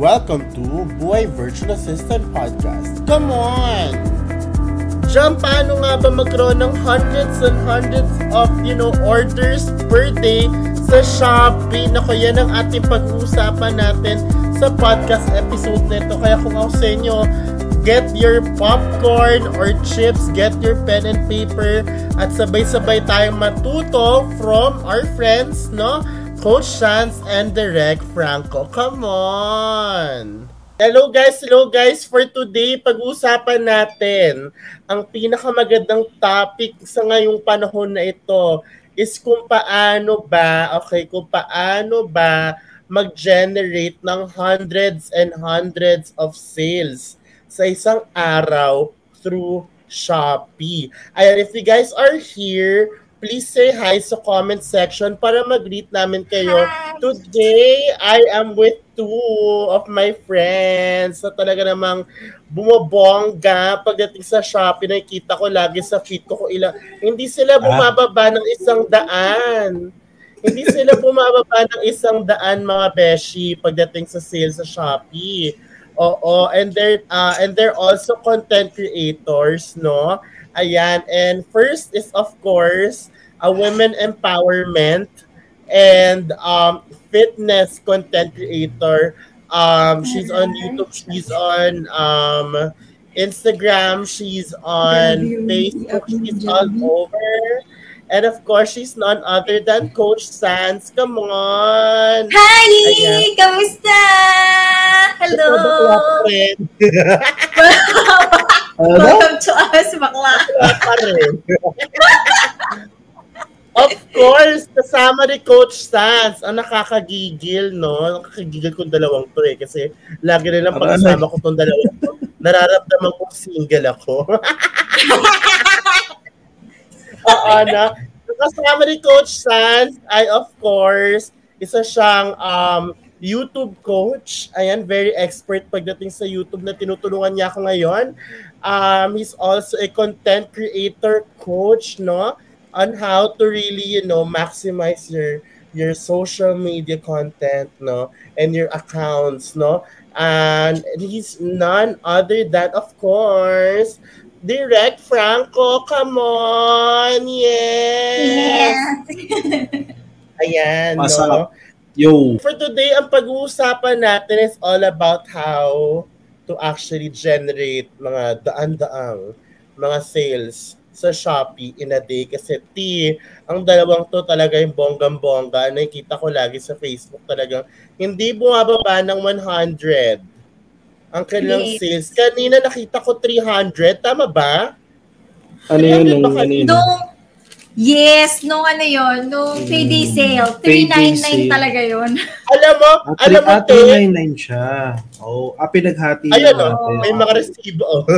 Welcome to Buhay Virtual Assistant Podcast. Come on! Diyan, paano nga ba magkaroon ng hundreds and hundreds of, you know, orders per day sa Shopee? Naku, yan ang ating pag-uusapan natin sa podcast episode nito. Kaya kung ako sa inyo, get your popcorn or chips, get your pen and paper, at sabay-sabay tayong matuto from our friends, no? Coach Chance and Direk Franco. Come on! Hello guys, hello guys. For today, pag-uusapan natin ang pinakamagandang topic sa ngayong panahon na ito is kung paano ba, okay, kung paano ba mag-generate ng hundreds and hundreds of sales sa isang araw through Shopee. Ayan, if you guys are here, please say hi sa comment section para mag-greet namin kayo. Hi. Today, I am with two of my friends na talaga namang bumabongga pagdating sa Shopee. Nakikita ko lagi sa feed ko kung ilang. Hindi sila bumababa ng isang daan. Hindi sila bumababa ng isang daan mga beshi pagdating sa sales sa Shopee. Oo, and they're uh, and they're also content creators, no? Ayan, and first is of course a women empowerment and um, fitness content creator. Um, she's on YouTube, she's on um, Instagram, she's on Facebook, she's all over. And of course, she's none other than Coach Sans. Come on! Hi! Ayan. Kamusta? Hello! Welcome to us, bakla. pa rin. of course, kasama ni Coach Sans, ang nakakagigil, no? Nakakagigil kong dalawang to eh. Kasi lagi nilang Aray. pag-asama ko tong dalawang to. Nararamdaman kong single ako. Oo, na. Kasama ni Coach Sans ay of course, isa siyang um, YouTube coach. Ayan, very expert pagdating sa YouTube na tinutulungan niya ako ngayon. Um, he's also a content creator coach, no? On how to really, you know, maximize your your social media content, no? And your accounts, no? And he's none other than, of course, Direct Franco. Come on! Yes! Ayan, What's no? up? Yo. For today, ang pag-uusapan natin is all about how to actually generate mga daan-daang mga sales sa Shopee in a day. Kasi T, ang dalawang to talaga yung bonggang-bongga. Nakikita ko lagi sa Facebook talagang hindi bumababa ng 100 ang kanilang Yes. sales. Kanina nakita ko 300. Tama ba? Ano yun? Ano yun? Yes, nung ano yon nung payday Mm, sale. payday 399 sale. talaga yon Alam mo, Ah, alam mo, ah, te, 399 siya. Oh, ah, pinaghati Ayun, na oh, natin. may mga resibo. Oh.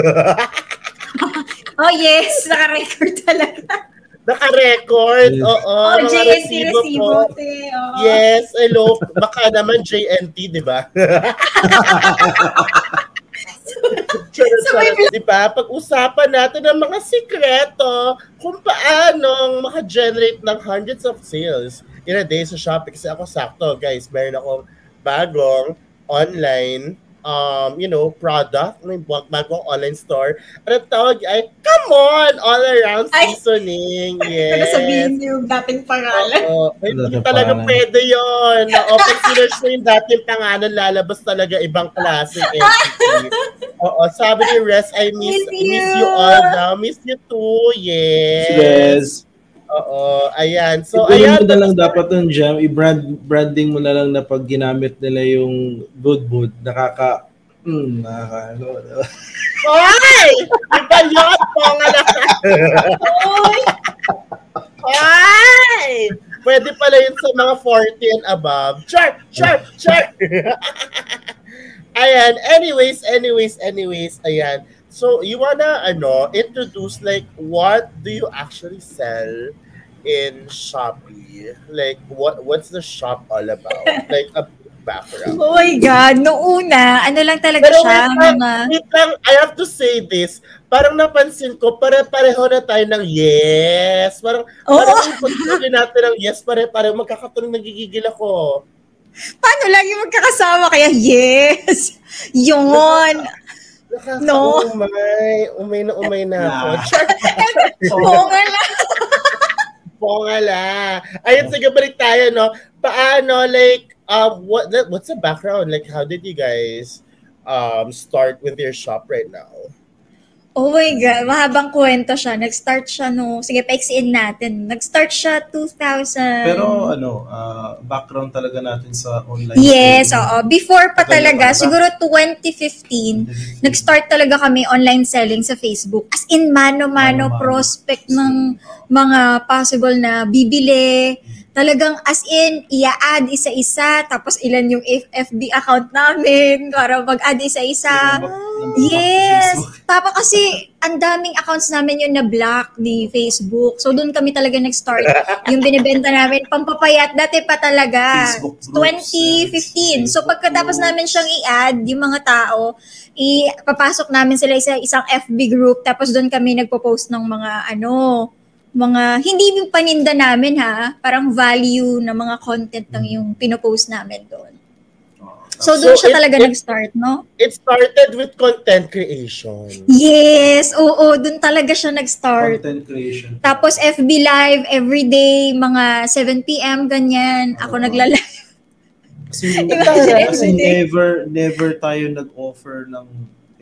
Oh yes, naka-record talaga. Naka-record. Yes. Oo. Oh, mga JNT resibo resibo, te. Oo. Yes, hello. Baka naman JNT, di ba? Di ba? Pag-usapan natin ang mga sikreto kung paano maka-generate ng hundreds of sales in a day sa Shopee. Kasi ako sakto, guys, meron akong bagong online um, you know, product, may bag- bagong online store. At ang tawag ay, come on, all around Ay! seasoning. Kaya Yes. sabihin niyo yung dating pangalan. Oo. Hindi Ano na talaga pangalan? pwede yun. Oo, pag sinerge mo yung dating pangalan, lalabas talaga ibang klaseng entity. Oo, sabi ni Res, I miss, Miss miss you. you all now. Miss you too. Yes. Yes. Oo, ayan. So, So, ayan. mo na lang dapat ng jam, i-brand branding mo na lang na pag ginamit nila yung good mood, nakaka Hmm, nakaka ano? Hoy! Iba yun, pangalan. Oy! Hoy! Pwede pala yun sa mga 40 and above. Char! Char! Char! ayan. Anyways, anyways, anyways. Ayan. So, you wanna, ano, introduce, like, what do you actually sell in Shopee? Like, what what's the shop all about? Like, a background. Oh my God. Noong una, ano lang talaga Pero siya, wait lang, mga... wait lang, I have to say this. Parang napansin ko, pare-pareho na tayo ng yes. Parang, Oo. parang yung lang. Pongala. Ayun, sige, balik tayo, no? Paano, like, um, what, what's the background? Like, how did you guys um start with your shop right now? Oh my God, mahabang kwento siya. Nag-start siya no, sige, paiksiin natin. Nag-start siya 2000. Pero ano, ah, background talaga natin sa online. Yes, oo. Before pa Tagal talaga, na ba? siguro 2015, nag-start talaga kami online selling sa Facebook. As in, mano-mano Mano-mano. prospect ng mga possible na bibili. Talagang as in, ia-add isa-isa, tapos ilan yung FB account namin para mag-add isa-isa. Yes! Tapos kasi, ang daming accounts namin yun na black di Facebook. So, doon kami talaga nag-start. yung binibenta namin, pampapayat, dati pa talaga. Facebook groups, 2015. So, pagkatapos namin siyang i-add, yung mga tao, ipapasok namin sila sa isang FB group, tapos doon kami nagpo-post ng mga ano, mga, hindi yung paninda namin ha, parang value na mga content lang yung pinopost namin doon. So, doon So, siya it- talaga it- nag-start, no? It started with content creation. Yes, oo, doon talaga siya nag-start. Content creation. Tapos FB Live everyday, mga 7 p.m. ganyan. Ako Oo. nagla-live. Kasi, kasi never, never tayo nag-offer ng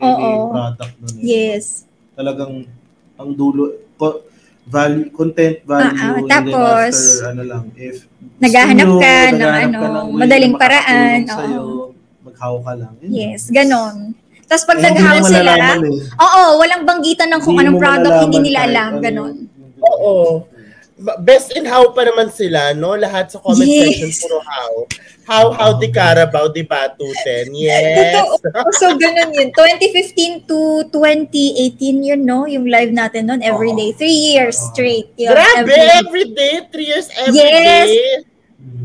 any Oo. product nun. eh. Yes. Talagang, ang dulo, co- value, content value, Ah, ah, tapos, after, ano lang, if Naghahanap nyo, ka ng naghahanap ano, ka ng madaling na paraan, makakatulong sa'yo, maghaw ka lang. Yun. Yes, ganon. Tapos pag Eh, mo sila, eh. oo, walang banggitan ng kung Hindi anong product, hindi nila alam, ano ganon. Oo. Best in how pa naman sila, no? Lahat sa comment Yes. section puro how. How, how di Carabao, di ba? 210. Yes. Totoo. So, ganun yun. 2015 to 2018 yun, no? Yung live natin noon, everyday. Three years straight. Yun, Grabe, every- every day, three years every Yes. day.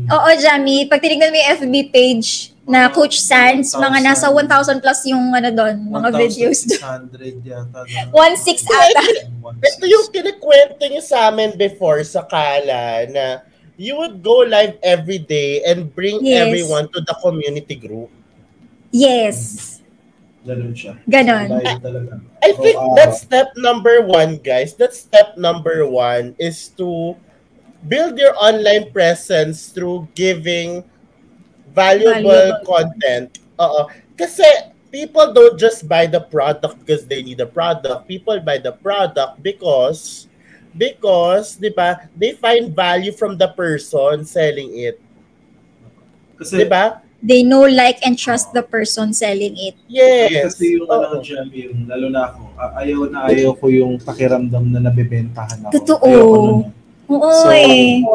Oo, Jamie. Pag tinignan mo yung FB page na Coach Sands, mga nasa 1,000 plus yung ano doon, mga videos. 1,600 yata. na- 1,600 ata. Ito yung kinikwento niyo sa amin before sa Kala na you would go live every day and bring Yes. everyone to the community group. Yes. Ganun siya. Ganon. Live talaga. I think Oo, that's step number one, guys. That's step number one is to build your online presence through giving valuable, Valuable. content. Oo. Kasi people don't just buy the product because they need the product. People buy the product because because, 'di ba, they find value from the person selling it. Kasi, 'Di ba? They know, like, and trust the person selling it. Yes. kasi yung ano. Jam, yung lalo na ako, a- ayaw na ayaw ko yung pakiramdam na nabibentahan ako. Totoo. Oo So, eh.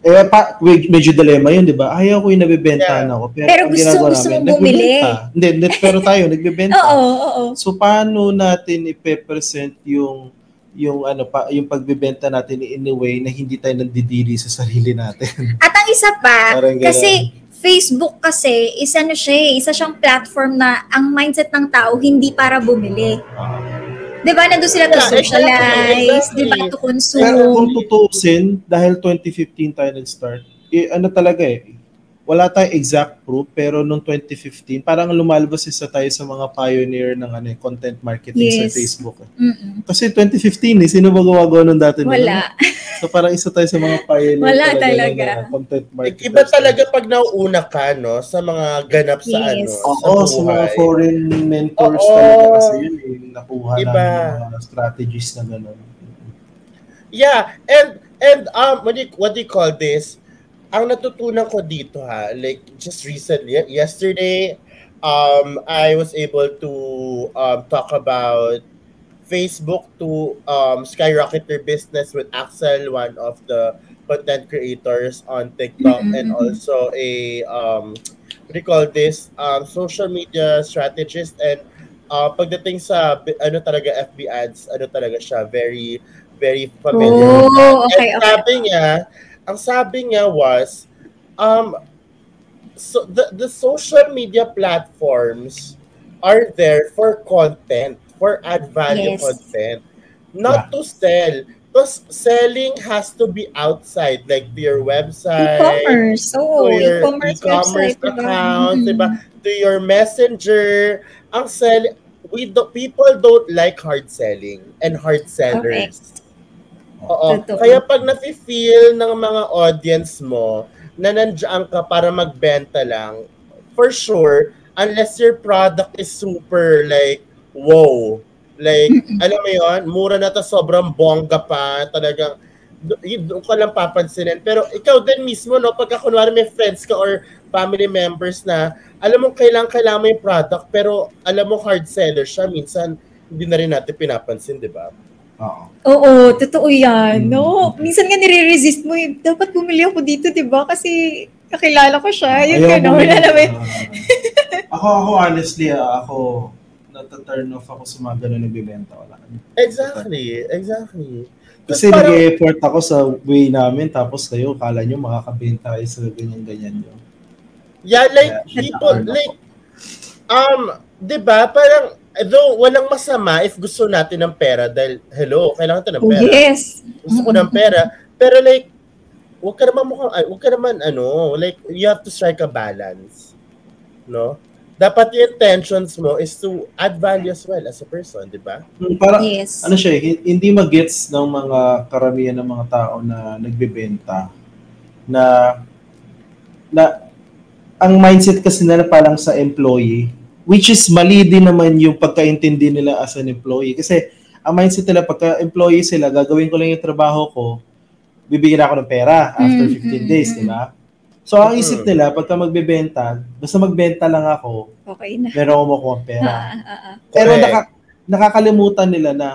Eh, pa, med- medyo dilemma yun, di ba? Ayaw ko yung nabibentahan Yeah. ako. Pero, Pero gusto- gusto namin, mong bumili. Hindi, hindi, pero tayo, nagbebenta. Oo, oo. So, paano natin ipe-present yung yung ano pa yung pagbebenta natin in a way na hindi tayo nandidiri sa sarili natin. At ang isa pa, kasi Facebook kasi, isa ano siya eh, isa siyang platform na ang mindset ng tao hindi para bumili. Di ba? Nandun sila to socialize, di ba? To consume. Pero kung tutuusin, dahil 2015 tayo nag-start, eh, ano talaga eh, wala tayong exact proof, pero nung 2015, parang lumalabas isa tayo sa mga pioneer ng ano, eh, content marketing sa Yes. Facebook. eh. Mm-mm. Kasi 2015 eh, sino ba gumagawa nun dati? nun? Wala. So parang isa tayo sa mga pioneer Wala talaga, talaga. ng, uh, content marketers. iba talaga pag nauuna ka, no? Sa mga ganap sa Yes. ano, Oo, sa mga buhay. foreign mentors Oo. talaga kasi yun eh, nakuha Iba. yung mga strategies na gano'n. Yeah, and and um what do you, what do you call this? Ang natutunan ko dito ha, like just recently, yesterday, um I was able to um talk about Facebook to um skyrocket their business with Axel, one of the content creators on TikTok Mhm, and mhm. also a um what do you call this? Um social media strategist and uh, pagdating sa ano talaga FB ads, ano talaga siya, very very familiar. Oh, And okay, okay. sabi niya, ang sabi niya was, um, so the, the social media platforms are there for content, for add value Yes. content, not to sell. Because selling has to be outside, like to your website, E-commerce. Oo, to your e-commerce, e-commerce website. diba? accounts, Mhm. diba? To your messenger. Ang sell, we do, people don't like hard selling and hard sellers. Oo. Totoo. Kaya pag nafe-feel ng mga audience mo na nandiyan ka para magbenta lang, for sure, unless your product is super like, wow, like, alam mo yon mura na to, sobrang bongga pa, talagang, doon ka lang papansinin. Pero ikaw din mismo, no, pagka kunwari may friends ka or family members na, alam mo, kailangan, kailangan mo yung product, pero alam mo, hard seller siya, minsan, hindi na rin natin pinapansin, di ba? Oo. Oo, totoo yan. Mm. No? Minsan nga nire-resist mo, eh, dapat bumili ako dito, di ba? Kasi kakilala ko siya. Yun Ayaw ka mo na, wala yun. naman. Ah. ako, ako honestly, ah, ako, nata-turn off ako sa mga ganun nagbibenta. Wala. Exactly, exactly. Kasi parang- nag-effort ako sa way namin, tapos kayo, kala nyo makakabenta kayo sa ganyan-ganyan nyo. Yeah, like Yeah, people like um, 'di ba? Parang though walang masama if gusto natin ng pera dahil hello, kailangan natin ng Oh, pera. yes. Gusto ko ng pera, pero like wag ka naman mukhang ay, wag ka naman ano, like you have to strike a balance. No? Dapat yung intentions mo is to add value as well as a person, di ba? Hmm, Para, Yes. ano siya, eh, hin- hindi magets ng mga karamihan ng mga tao na nagbebenta na na ang mindset kasi nila parang sa employee which is mali din naman yung pagkaintindi nila as an employee kasi ang mindset nila pagka employee sila gagawin ko lang yung trabaho ko bibigyan ako ng pera after Mm, 15 mm, days mm. di ba so ang isip nila pagka magbebenta basta magbenta lang ako Okay na. meron ako makuha pera Ah, ah, ah. pero naka, nakakalimutan nila na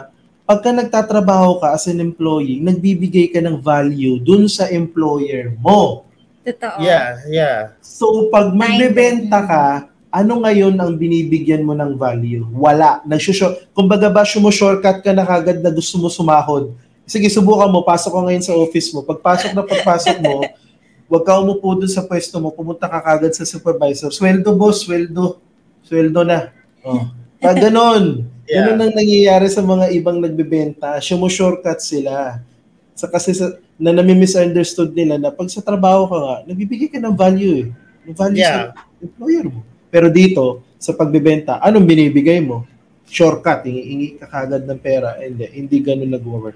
pagka nagtatrabaho ka as an employee, nagbibigay ka ng value dun sa employer mo. Totoo. Yeah, yeah. So pag magbebenta ka, ano ngayon ang binibigyan mo ng value? Wala. Nagsusho, kumbaga ba shortcut ka na kagad na gusto mo sumahod? Sige, subukan mo. Pasok ka ngayon sa office mo. Pagpasok na pagpasok mo, huwag ka umupo dun sa pwesto mo. Pumunta ka kagad sa supervisor. Sweldo boss, sweldo. Sweldo na. Oh. Pag ganon. Yeah. Ganun ang nangyayari sa mga ibang nagbebenta. Sumo-shortcut sila. Sa kasi sa, na nami-misunderstood nila na pag sa trabaho ka nga, nagbibigay ka ng value eh. Ng value Yeah. sa employer mo. Pero dito, sa pagbebenta, anong binibigay mo? Shortcut, hingi ka kagad ng pera. Hindi, hindi ganun nag-work.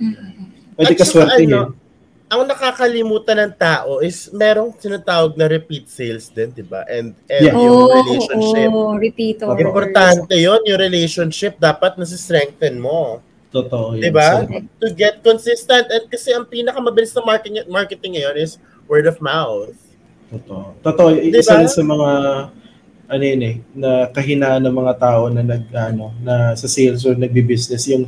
Pwede At ka swerte ano, ang nakakalimutan ng tao is merong sinatawag na repeat sales din, di ba? And, and Yeah. yung Oo, relationship. oo, repeat Totoo. orders. Importante yon yung relationship. Dapat nasi-strengthen mo. Totoo yun. Di ba? So, To get consistent. At kasi ang pinakamabilis na marketing, marketing ngayon is word of mouth. Totoo. Totoo. Di Isa rin sa mga ano yun eh, na kahinaan ng mga tao na nag ano, na sa sales or nagbi-business yung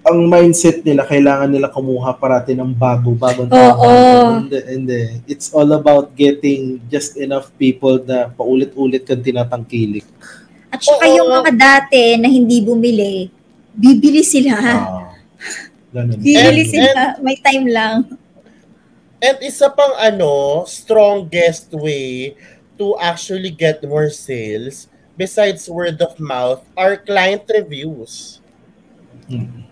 ang mindset nila kailangan nila kumuha parati ng bago bagong Oo. Hindi, hindi. It's all about getting just enough people na paulit-ulit kang tinatangkilik. At saka Oo. yung mga dati na hindi bumili, bibili sila. Ah. ganun. Bibili And- sila. May time lang. And isa pang ano, strongest way to actually get more sales besides word of mouth are client reviews. Hmm.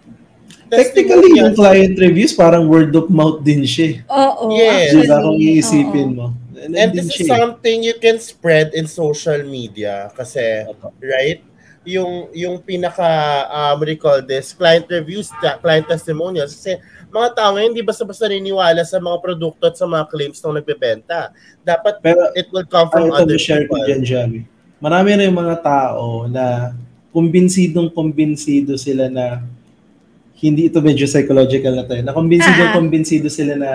Technically, yung client reviews parang word of mouth din siya. eh. Oo, Yes. Di ba kung iisipin mo? And din this is eh. something you can spread in social media kasi, right? Yung yung pinaka uh, what do you call this? Client reviews, ta- client testimonials kasi mga tao ngayon hindi basta-basta naniniwala sa mga produkto at sa mga claims ng nagbebenta. Dapat Pero it will come from ito other share ko people. dyan, Javi. Marami na yung mga tao na kumbinsidong kumbinsido sila na hindi ito medyo psychological na tayo. Na kumbinsidong Ah. kumbinsido sila na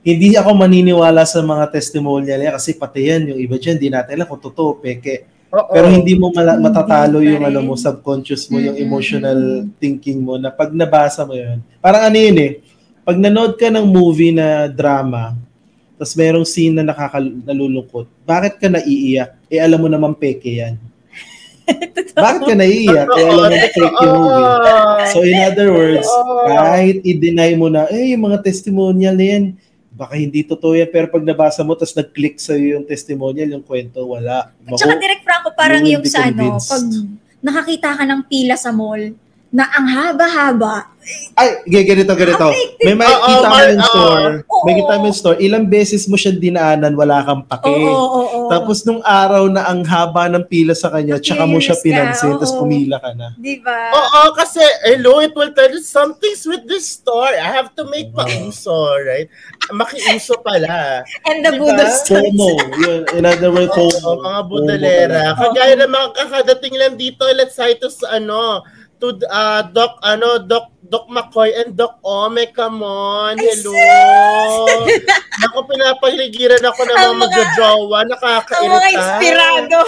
hindi ako maniniwala sa mga testimonial niya kasi pati yan, yung iba dyan, di natin alam kung totoo, peke. Oo. Pero hindi mo mala- matatalo yung ano mo, subconscious mo, yung Mm-mm. emotional thinking mo na pag nabasa mo yun. Parang ano yun eh, pag nanood ka ng movie na drama, tapos merong scene na nakakal- nalulungkot, bakit ka naiiyak? Eh alam mo naman peke yan. bakit ka naiiyak? Eh alam mo na yung movie. So in other words, kahit i-deny mo na, eh yung mga testimonial na yan, baka hindi totoo yan, pero pag nabasa mo, tapos nag-click sa'yo yung testimonial, yung kwento, wala. At saka Direk Franco, parang yung be sa ano, pag nakakita ka ng pila sa mall, na ang haba-haba. Ay, ganito, ganito. May Oo, makikita mo Mar- yung oo. store. Oo. May kita mo yung store. Ilang beses mo siya dinaanan, wala kang pake. Oo, oo, oo. Tapos nung araw na ang haba ng pila sa kanya, tsaka mo siya pinansin, tapos oo. pumila ka na. Di ba? Oo, kasi, hello, it will tell you something's with this store. I have to make pauso, right? Makiuso pala. And the Diba? Buddha FOMO. Yun, in other words, Oo, FOMO. mga budalera. Kagaya ng mga kakadating lang dito, let's say to sa ano, to uh, Doc, ano, Doc, Doc McCoy and Doc Ome, come on, hello. Naku, pinapaligiran ako ng mga Ang magjojowa, Ang nakakairita. mga inspirado.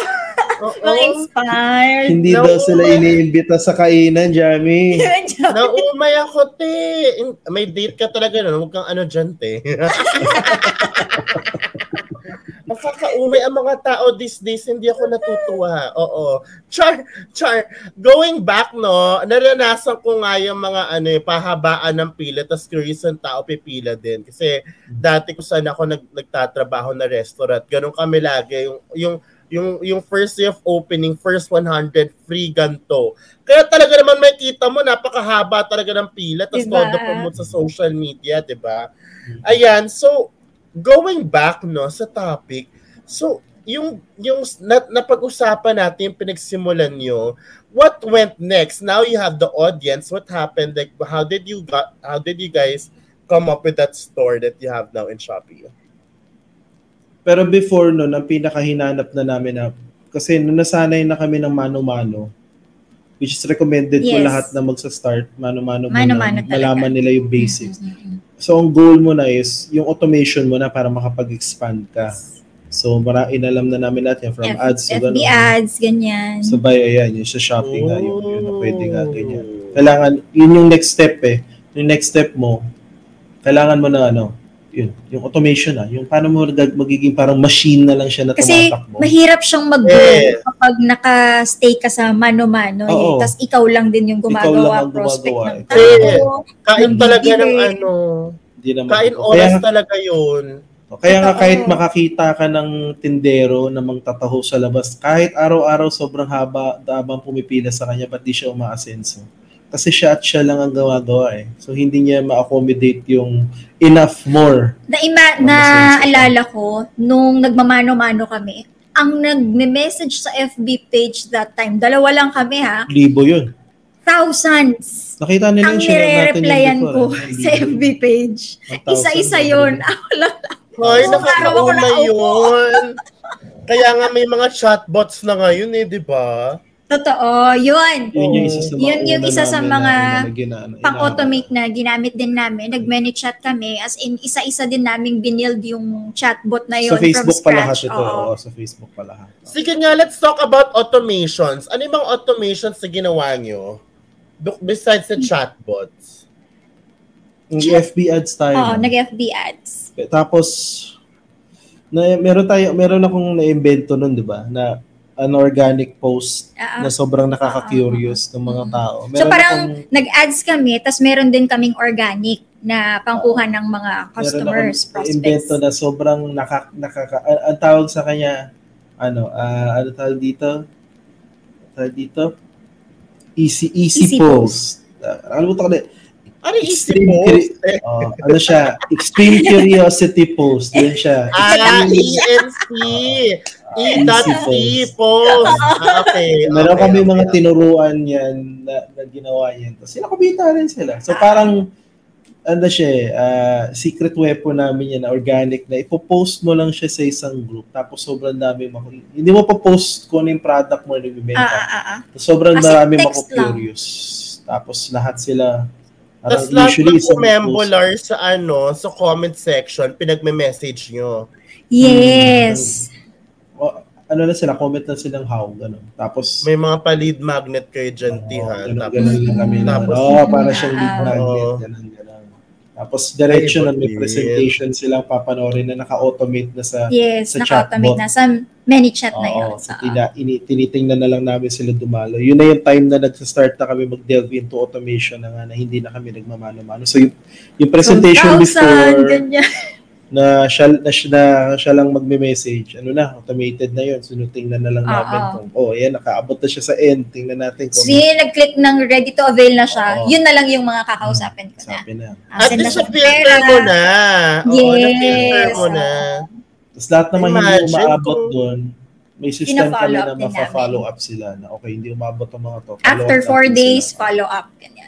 Oo. mga inspired. Hindi No. daw sila iniimbita sa kainan, Jamie. Naumay ako, te. May date ka talaga nun. Huwag kang ano dyan, te. Nakakaumay ang mga tao these days. Hindi ako natutuwa. Oo. Char, char. Going back, no, naranasan ko nga yung mga ano, eh, pahabaan ng pila. Tapos curious ang tao pipila din. Kasi dati ko sana ako nag, nagtatrabaho na restaurant. Ganun kami lagi. Yung, yung yung yung first day of opening, first 100 free ganto. Kaya talaga naman may kita mo, napakahaba talaga ng pila, tapos Diba? todo promote sa social media, 'di ba? Ayan, so going back no sa topic, so yung yung na, napag-usapan natin yung pinagsimulan nyo, what went next? Now you have the audience, what happened? Like how did you got how did you guys come up with that store that you have now in Shopee? Pero before nun, ang pinakahinanap na namin na, kasi nung nasanay na kami ng mano-mano, which is recommended po Yes. lahat na magsa-start, mano-mano muna, malaman nila yung basics. Mm-mm. So, ang goal mo na is, yung automation mo na para makapag-expand ka. So, mara, inalam na namin lahat yan from F- ads to FB gano'n. ads, ganyan. So, by, ayan, yung sa shopping nga, yun, yun na pwede nga, Oh. ganyan. Kailangan, yun yung next step eh. Yung next step mo, kailangan mo na ano, yun, yung automation na, yung paano mo magiging parang machine na lang siya na Kasi tumatakbo. mahirap siyang mag-grow Yes. kapag naka-stay ka sa mano-mano. Eh. Tapos ikaw lang din yung Ikaw lang gumagawa, ang prospect gumagawa, ng eh. tao. Kain Ng talaga ng ano, Hindi naman. kain kaya, oras talaga yun. Kaya nga kahit makakita ka ng tindero na magtataho sa labas, kahit araw-araw sobrang haba, habang pumipila sa kanya, ba't di siya umaasenso? Kasi siya at siya lang ang gumagawa eh. So hindi niya ma-accommodate yung enough more. Na, ima, na alala ko, nung nagmamano-mano kami, ang nag-message sa FB page that time, dalawa lang kami ha, Libo yun. thousands. Nakita nila Ang yung share natin yung ko before, eh. sa FB page. 1,000 Isa-isa yun. wala lang. Ako nakaupo. yun. Kaya nga may mga chatbots na ngayon eh, di ba? Totoo, yun. Yun yung isa sa mga Yun yung isa sa namin mga Pang-automate na ginamit din namin. Nag-many chat kami. As in, isa-isa din naming binild yung chatbot na yun Sa Facebook from pa lahat scratch. ito. Oo. Oo, sa Facebook pa lahat. Sige nga, let's talk about automations. Ano yung mga automations na ginawa nyo? Be- Besides the chatbots. Nag-FB ads tayo. Oo, nag-FB ads. Tapos, na, meron tayo, meron akong na-invento nun, di ba? Na an organic post Ah, na sobrang nakaka-curious ng mga tao. so Meron parang akong- nag-ads kami, tas meron din kaming organic na pangkuha ng mga customers, meron akong invento prospects. na sobrang naka, nakaka, ang, ang tawag sa kanya, ano, ah, ano tawag dito? Tawag dito? Easy, easy, Easy post. Uh, ano mo tawag Ano Extreme post? curi- Oh, ano siya? Extreme curiosity post. Yun siya. Ah, ENC. E.C post. Ah, okay. Meron okay, kami okay. mga tinuruan yan na, na ginawa yan. Tapos sinakabita rin sila. So parang, ano siya eh, ah, secret weapon namin yan na organic na ipopost mo lang siya sa isang group tapos sobrang dami mako hindi mo pa post kung ano yung product mo na Ah, ibibenta. ah, ah, ah. Tapos sobrang As marami text mako-curious. Tapos lahat sila Tapos lahat usually ng membular sa ano, sa comment section, pinagme-message nyo. Yes. O, ano na sila, comment na silang how, gano'n. Tapos, May mga pa-lead magnet kayo dyan, Oo, Tihan. ganun, Tapos, ganun kami na, tapos- oh, para siyang lead magnet, ganun, ganun. Tapos, diretso na may Ay, presentation silang papanorin na naka-automate na sa Yes, sa naka-automate chatbot. na sa many chat na yun. Oo, so So, tina, ini, tinitingnan na lang namin sila dumalo. Yun na yung time na nag-start na kami mag-delve into automation na nga na hindi na kami nagmamano-mano. So yung, yung presentation 2,000, before, ganyan. na siya, na, siya, na siya lang magme-message. Ano na, automated na yun. So, tingnan na lang Oo. namin kung, oh, yan, nakaabot na siya sa end. Tingnan natin kung So, yun, nag-click ng ready to avail na siya. Oo. Yun na lang yung mga kakausapin ko na. sabi na. Ah, At send na least siya na-filter pera. mo na. Oo, Yes. na-filter mo na. Tapos lahat naman Imagine umaabot kung- doon, may system kami Pina-follow na up din mafa-follow up sila na okay, hindi umabot ang mga to. follow After up four natin days, follow up. Ganyan.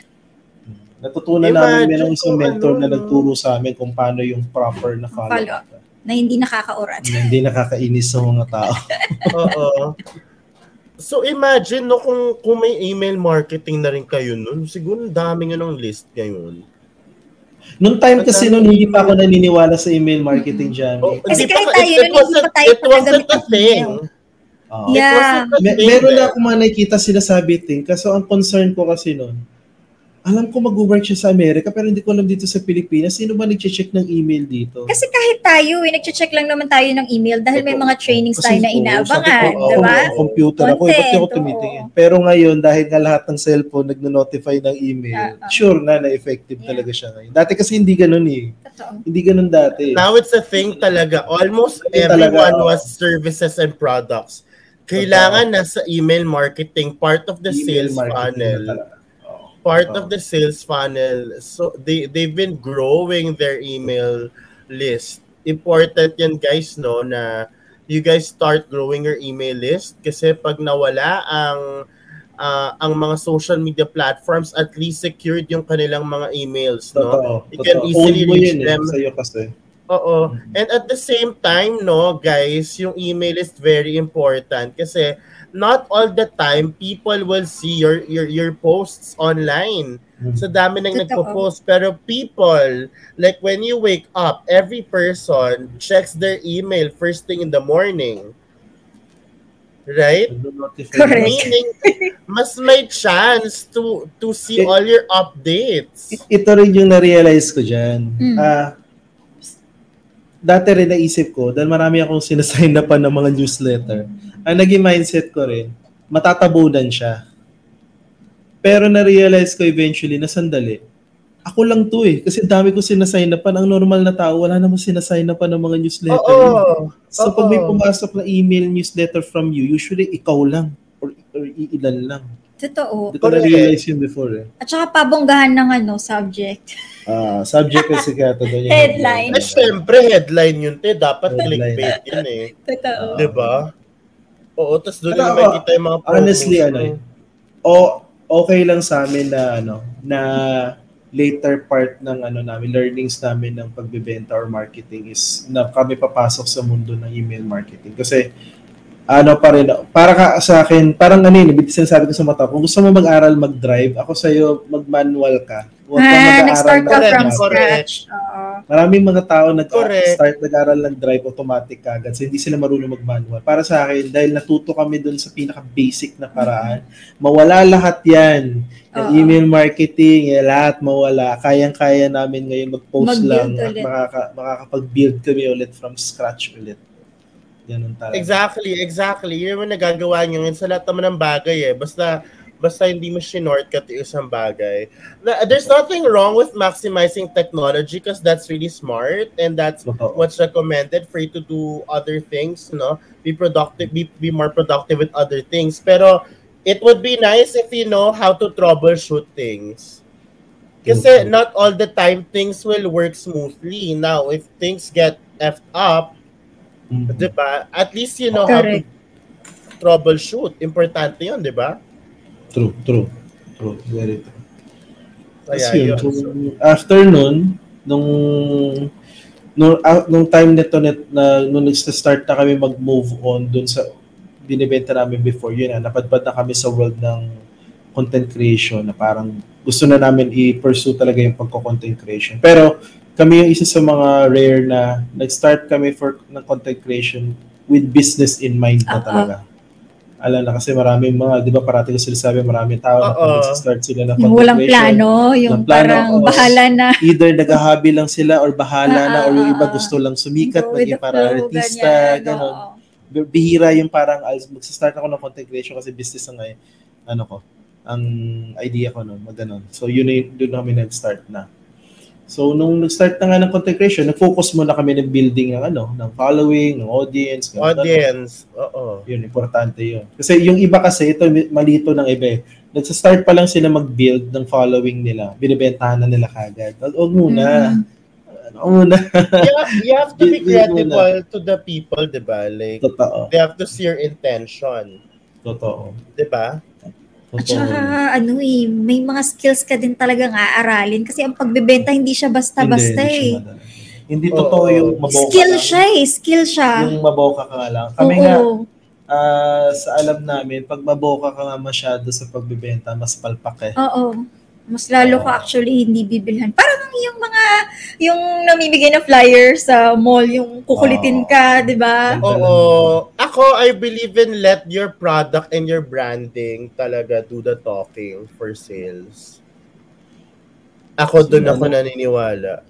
Natutunan Imagine namin ng isang mentor ano, na no? nagturo sa amin kung paano yung proper na follow Follow up. Na hindi nakakaurat. Na hindi nakakainis sa mga tao. Oo. So imagine no kung kung may email marketing na rin kayo nun, siguro ang dami nyo ng list ngayon. Noong time kasi noon hindi pa ako naniniwala sa email marketing dyan. Oh, Kasi kahit ka- tayo it hindi pa tayo it wasn't a ng thing. It Yeah. wasn't a Me- thing meron then. na akong mga nakikita sinasabi ting kaso ang concern ko kasi noon alam ko mag-work siya sa Amerika pero hindi ko alam dito sa Pilipinas sino ba nag-check ng email dito Kasi kahit tayo, eh, nag-check lang naman tayo ng email dahil may mga trainings tayo na inaabangan, di ba? oh, computer ako, eh, ba't ako tumitingin? Pero ngayon, dahil nga lahat ng cellphone nagno-notify ng email, ah. sure na na-effective Yeah. talaga siya ngayon. Dati kasi hindi ganun eh. Totoo. Hindi ganun dati. Now it's a thing talaga. Almost talaga, everyone oo. was services and products. Kailangan nasa email marketing, part of the Email sales funnel. Part of the sales funnel. So they they've been growing their email list. Important 'yan guys no na you guys start growing your email list kasi pag nawala ang ah, ang mga social media platforms at least secured yung kanilang mga emails no. Totoo. You can totoo. easily Own reach yun eh, them. Sa'yo kasi. Oo. And at the same time, no, guys, yung email is very important kasi not all the time people will see your your your posts online. Mm. So dami nang nagpo-post pero people like when you wake up, every person checks their email first thing in the morning. Right? Correct. Meaning mas may chance to to see all your updates. Ito rin yung na-realize ko dyan. Mm. Ah, dati rin naisip ko, dahil marami akong sinasign na pa ng mga newsletter, ang naging mindset ko rin, matatabunan siya. Pero na-realize ko eventually na sandali, ako lang to eh. Kasi dami ko sinasign na pa. Ang normal na tao, wala namang sinasign na pa ng mga newsletter. Oo. So pag may Oo. pumasok na email newsletter from you, usually ikaw lang or, or iilan lang. Totoo. Hindi ko na-realize yun before eh. At saka pabonggahan ng ano, subject. Ah, subject kasi kata doon yung Headline. Eh, syempre, headline yun, te. Dapat Headline. clickbait yun eh. Totoo. Di ba? Oo, tapos doon na makikita yung mga honestly, promos, ano no? eh, o okay lang sa amin na ano na later part ng ano namin learnings namin ng pagbebenta or marketing is na kami papasok sa mundo ng email marketing kasi ano pa rin para ka sa akin parang ano yun ibig sinasabi ko sa mata kung gusto mo mag-aral mag-drive ako sa iyo mag-manual ka huwag ka Ah, mag-aaral nag-start ka ng from scratch. Oo. Maraming mga tao nag-start nag-aral ng drive automatic kagad so hindi sila marunong mag-manual. Para sa akin, dahil natuto kami dun sa pinaka-basic na paraan, mawala lahat yan. Yung Oo. email marketing, eh, lahat mawala. Kayang-kaya namin ngayon mag-post Mag-build lang at makaka, makakapag-build kami ulit from scratch ulit. Ganun talaga. Exactly, exactly. Yun yung nagagawa nyo ngayon sa lahat naman ng bagay eh. Basta, basta hindi mo shortcut yung isang bagay. There's nothing wrong with maximizing technology because that's really smart and that's Totoo. what's recommended for you to do other things, you know, Be productive, be, be more productive with other things. Pero it would be nice if you know how to troubleshoot things. Kasi Mhm. not all the time things will work smoothly. Now, if things get effed up, Mhm. di ba? At least you know Correct. how to troubleshoot. Importante yun, di ba? True, true. True, very true. Kaya Tapos yun, yun. So, after nun, nung nung, ah, nung time nito net na nung nag-start na kami mag-move on dun sa binibenta namin before yun, na napadpad na kami sa world ng content creation na parang gusto na namin i-pursue talaga yung pagko-content creation. Pero kami yung isa sa mga rare na nag-start kami for ng content creation with business in mind na Oo. talaga. Alam na kasi maraming mga, di ba parati ko sinasabi, maraming tao na Oo. pag start sila ng Yung content walang creation, plano, yung plano, parang oo. bahala na. either naghahabi lang sila or bahala na or yung iba gusto lang sumikat, maging para artista, gano'n. Bihira yung parang, magsastart ako ng content creation kasi business na ngayon, ano ko, ang idea ko nun, mag ganun. So yun na yun, doon na kami nag-start na. So, nung nag-start na nga ng content creation, nag-focus muna kami ng building ng ano, ng following, ng audience. ng Audience. Oo. Yun, importante yun. Kasi yung iba kasi, ito malito ng iba eh. Nagsa-start pa lang sila mag-build ng following nila. Binibentahan na nila kagad. Huwag muna. Mm. Ano muna. you, have, you have to be credible to the people, di ba? Like, Totoo. they have to see your intention. Totoo. Di ba? At saka, ano eh, may mga skills ka din talagang aaralin. Kasi ang pagbebenta, hindi siya basta-basta Hindi, hindi eh. madala. Hindi totoo Oo. yung maboka Skill lang. siya eh, skill siya. Yung maboka ka nga lang. Kami nga, Oo. ah, sa alam namin, pag maboka ka nga masyado sa pagbebenta, mas palpak eh. Oo. Mas lalo ka actually hindi bibilhan. Parang yung mga, yung namimigay na flyer sa mall, yung kukulitin ka, di ba? Oo. Ako, I believe in let your product and your branding talaga do the talking for sales. Ako doon ako naniniwala.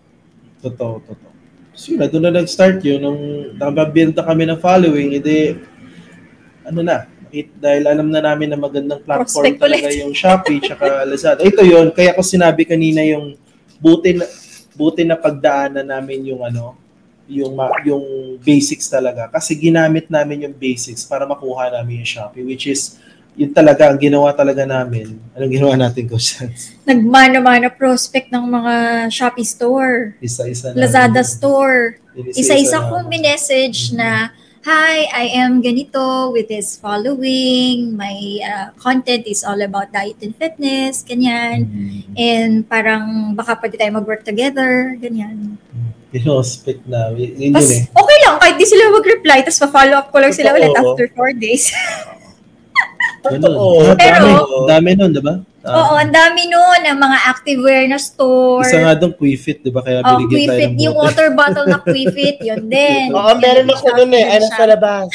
Totoo, totoo. So yun, doon na nag-start yun. Nung nakabuild na kami ng following, edi, ano na, it, dahil alam na namin na magandang platform Prospect talaga ulit. yung Shopee tsaka Lazada. Ito yun, kaya ko sinabi kanina yung buti na, buti na pagdaanan namin yung ano, yung yung basics talaga kasi ginamit namin yung basics para makuha namin yung Shopee which is yun talaga ang ginawa talaga namin. Anong ginawa natin ko Nagmana-mana prospect ng mga Shopee store, Isa-isa na. Lazada store. Isa-isa na. kong minessage na, Hi, I am ganito with this following. My uh, content is all about diet and fitness, ganyan. Mhm. And parang baka pwede tayo mag-work together, ganyan. Pinospect na. Y- Yun Tapos, yun eh. okay lang, kahit di sila mag-reply, tapos pa-follow up ko lang sila Totoo. ulit after four days. Totoo. Pero- dami, dami nun, di ba? Ah, Oo, ang dami noon ng mga activewear na store. Isa nga doon, Quifit, di ba? Kaya Oh, binigyan tayo Quifit, ng yung water bottle na Quifit, yun din. Oo, meron ako nun eh. Ay, nasa labas.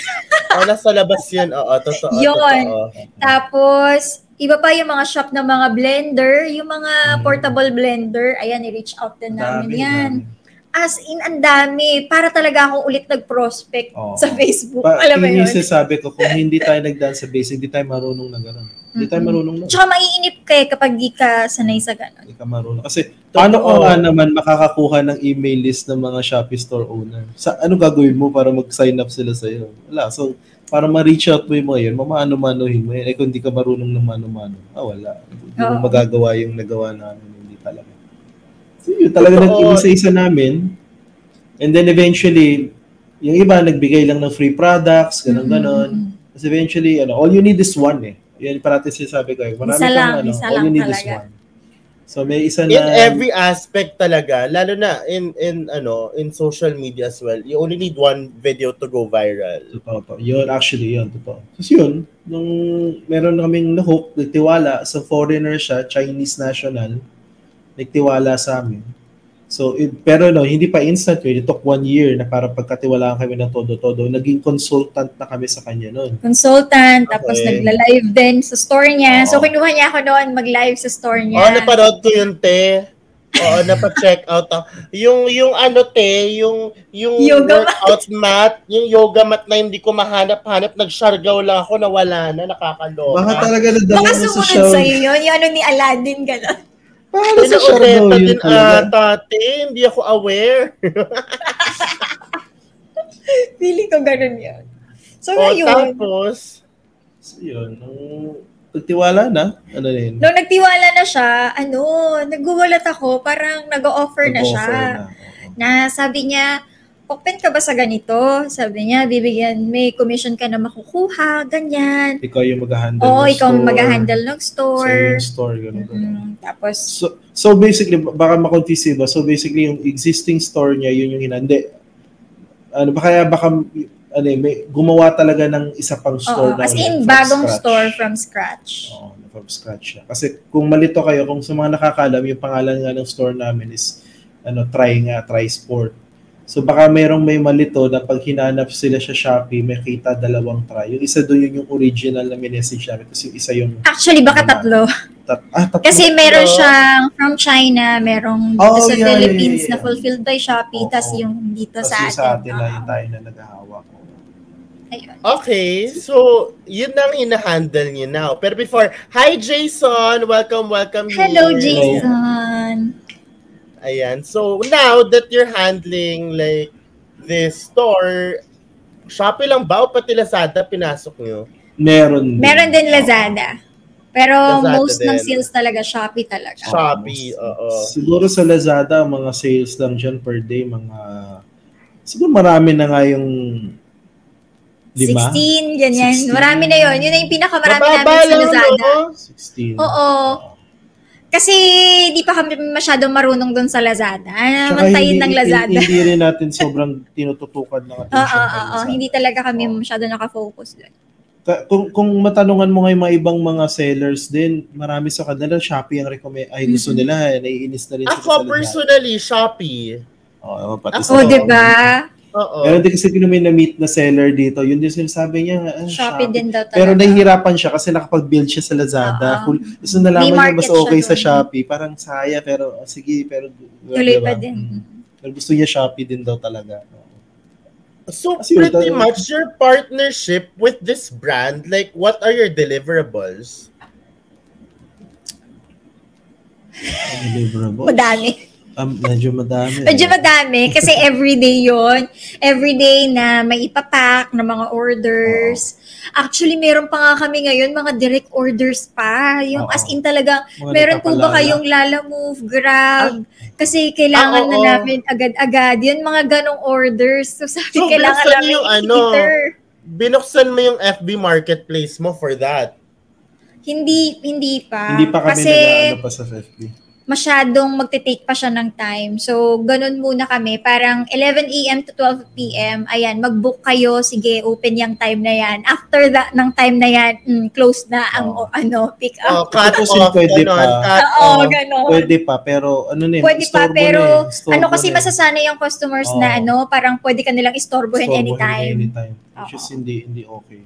Oo, nasa labas yun. Oo, totoo. Yun. Totoo. Tapos, iba pa yung mga shop ng mga blender, yung mga Hmm. portable blender, ayan, i-reach out din namin Dami, yan. dami. As in, ang dami. Para talaga ako ulit nag-prospect Oo. sa Facebook. Pa, Alam mo yun yun? yung sinasabi ko, kung hindi tayo nagdaan sa basic, hindi tayo marunong na gano'n. Hindi tayo Mhm. marunong na. Tsaka maiinip ka eh kapag di ka sanay sa ganun. Hindi ka marunong. Kasi, paano ka nga naman makakakuha ng email list ng mga Shopee store owner? Sa, ano gagawin mo para mag-sign up sila sa'yo? Wala. So, para ma-reach out mo yung mga yun, mamano-manohin mo yun. Eh, kung hindi ka marunong ng mano-mano, ah, wala. Hindi mo Oo. magagawa yung nagawa namin. Hindi talaga. So, yun talaga Totoo. nag-isa-isa namin. And then eventually, yung iba nagbigay lang ng free products, ganun ganon Mhm. Kasi eventually, ano, all you need is one eh. Yan parati sinasabi ko. eh. Marami Isa kang, lang, ano, isa lang talaga. one. So may isa na In every aspect talaga, lalo na in in ano, in social media as well. You only need one video to go viral. Totoo to. Yun, actually, yun. Totoo. Tapos yun, nung meron kaming nahook, nagtiwala, sa foreigner siya, Chinese national, nagtiwala sa amin. So, it, pero no, hindi pa instant yun. It took one year na para pagkatiwalaan kami ng todo-todo. Naging consultant na kami sa kanya noon. Consultant, tapos Okay. nagla-live din sa store niya. So, Oo. kinuha niya ako noon mag-live sa store niya. Oo, napanood ko yun, te. Oo, napa-check out ako. Yung, yung ano, te, yung, yung Yoga workout mat. yung yoga mat na hindi ko mahanap-hanap, nagsyargaw lang ako, nawala na, nakakaloka. Baka talaga nadala Baka mo sa sumunod show. sa'yo yun. Yung ano ni Aladdin, gano'n. Ano sa yun din talaga. ata, te, hindi ako aware. Feeling ko gano'n yun. So, o, ngayon, tapos, So, yun. Nung nagtiwala na, ano na yun? nung nagtiwala na siya, ano, nagugulat ako, parang nag-o-offer na siya. Nag-offer na. Na sabi niya, open ka ba sa ganito? Sabi niya, bibigyan, may commission ka na makukuha, ganyan. Ikaw yung mag-handle Oo, ng ikaw store. mag-handle ng Sa store. yung store, ganun. Mm, tapos, So, so basically, baka makonfuse ba? So basically, yung existing store niya, yun yung hinandi. Ano, baka, kaya baka, ano eh, may, gumawa talaga ng isa pang store oo, na as ulit in, from bagong scratch. store from scratch. Oo, na from scratch siya. Kasi kung malito kayo, kung sa mga nakakalam, yung pangalan nga ng store namin is, ano, try nga, try sport. So baka mayroong may malito na pag hinanap sila sa Shopee, may kita dalawang try. Yung isa doon yun yung original na message namin. Tapos yung isa yung Actually, baka Naman. tatlo. tat, ah, tatlo. Kasi meron siyang from China, merong dito Oh, sa yeah, Philippines yeah, yeah. na fulfilled by Shopee, Oo. tas yung dito Tapos sa yung atin. sa atin na Oo. yung tayo na naghahawak. Ayun. Okay, so yun ang hina-handle niyo now. Pero before, hi Jason! Welcome, welcome Hello, here. Jason. Ayan. So, now that you're handling like this store, Shopee lang ba o pati Lazada pinasok nyo? Meron din. Meron din Lazada. Pero Lazada most ng din. sales talaga, Shopee talaga. Shopee, oo. Siguro sa Lazada, mga sales lang dyan per day, mga... Siguro marami na nga yung lima? 16, ganyan. 16. Marami na yon Yun na yung pinakamarami Mababa namin sa Lazada. no? 16. Oo. Kasi di pa kami masyadong marunong doon sa Lazada. Namantayin hindi- ng Lazada. Hindi, hindi rin natin sobrang tinututukan ng Oo, attention. oo, oo. Lazada. Hindi talaga kami Oo. masyado nakafocus doon. Kung, kung matanungan mo ngayon mga ibang mga sellers din, marami sa kanila, Shopee ang recommend, ay gusto Mhm. nila, eh, naiinis na rin Ako sa Lazada. personally, Shopee. Oo, pati Ako, sa Oo, di ba? Oo. Meron din kasi may na-meet na seller dito, yun din sinasabi niya, ah, Shopee din daw talaga. Pero nahihirapan siya kasi nakapag-build siya sa Lazada. Kung gusto nalaman niya mas okay sa dun. Shopee, parang saya pero ah, sige, pero Tuloy diba? pa din. Mm. Pero gusto niya Shopee din daw talaga. So Kasi pretty yung- much your partnership with this brand, like what are your deliverables? Deliverable. Madami. Um, medyo madami. Medyo madami kasi everyday yon Everyday na may ipapack na mga orders. Actually, meron pa nga kami ngayon mga direct orders pa. Yung Oo. as in talagang, Mga meron po ba kayong Lala Move, Grab? Kasi kailangan Ah, na oo. namin agad-agad. Yun mga ganong orders. So sabi, So, kailangan namin yung ano. Binuksan mo yung FB marketplace mo for that. Hindi, hindi pa. Hindi pa kami Kasi nag-ano pa sa FB. Masyadong magte-take pa siya ng time. So, ganun muna kami. Parang 11 a.m. to 12 p.m. Ayan, mag-book kayo. Sige, open yung time na yan. After that, ng time na yan, mm, close na ang Oo. ano, pick Oh, up. cut Tapos off, pwede pa. cut Oo, off. ganon. Pwede pa, pero ano na Pwede pa, pero eh, ano kasi na eh. masasana yung customers Oo. na ano, parang pwede ka nilang istorbohin Istorbohin anytime. anytime. Which is hindi, hindi okay.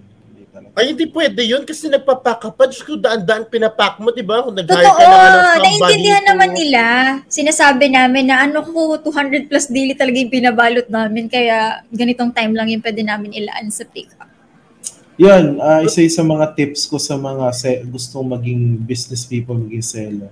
Talaga. Ay, hindi pwede yun kasi nagpapack ka pa. Diyos ko, daan-daan pinapack mo, di ba? Kung nag-hire Totoo, ka naman ng somebody naiintindihan to- naman nila. Sinasabi namin na ano ko, 200 plus daily talaga yung pinabalot namin. Kaya ganitong time lang yung pwede namin ilaan sa pick up. Yan, ah, isa sa mga tips ko sa mga se- gustong maging business people, maging seller.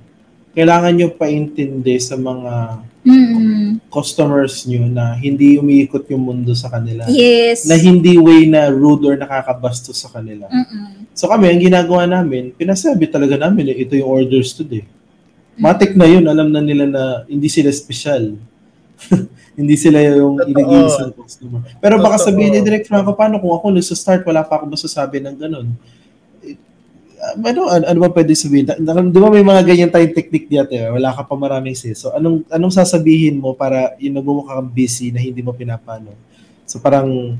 Kailangan nyo paintindi sa mga Mm. customers nyo na hindi umiikot yung mundo sa kanila. Yes. Na hindi way na rude or nakakabastos sa kanila. Mm-mm. So kami, ang ginagawa namin, pinasabi talaga namin, eh, ito yung orders today. Matik na yun, alam na nila na hindi sila special. hindi sila yung Totoo. inag-iisang customer. Pero baka Totoo. sabihin ni Direct Franco, paano kung ako nagsa-start, wala pa ako masasabi ng ganun? Ah, ano, ano, ano ba pwede sabihin? Da- da- Di ba may mga ganyan tayong technique dito, eh? wala ka pa maraming sales. So anong, anong sasabihin mo para yung nagmumukha kang busy na hindi mo pinapano? So parang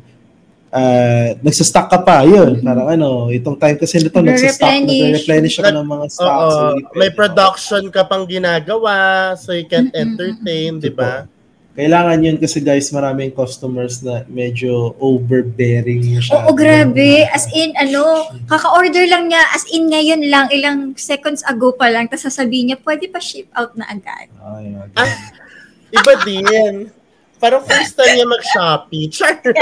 uh, nagsa-stock ka pa, yun. Parang ano, itong time kasi nito, nagsa-stock, Nagre-replenish. ako ng mga stock. Oo, so may pwede. production ka pang ginagawa so you can Mm-mm. entertain, di ba? Kailangan yun kasi guys, maraming customers na medyo overbearing Oo, masyado. grabe. As in, ano, kaka-order lang niya, as in ngayon lang, ilang seconds ago pa lang, tapos sasabihin niya, pwede pa ship out na agad. Ay, ay, Ah. Iba din. Parang first time niya mag-Shopee. Char! Pero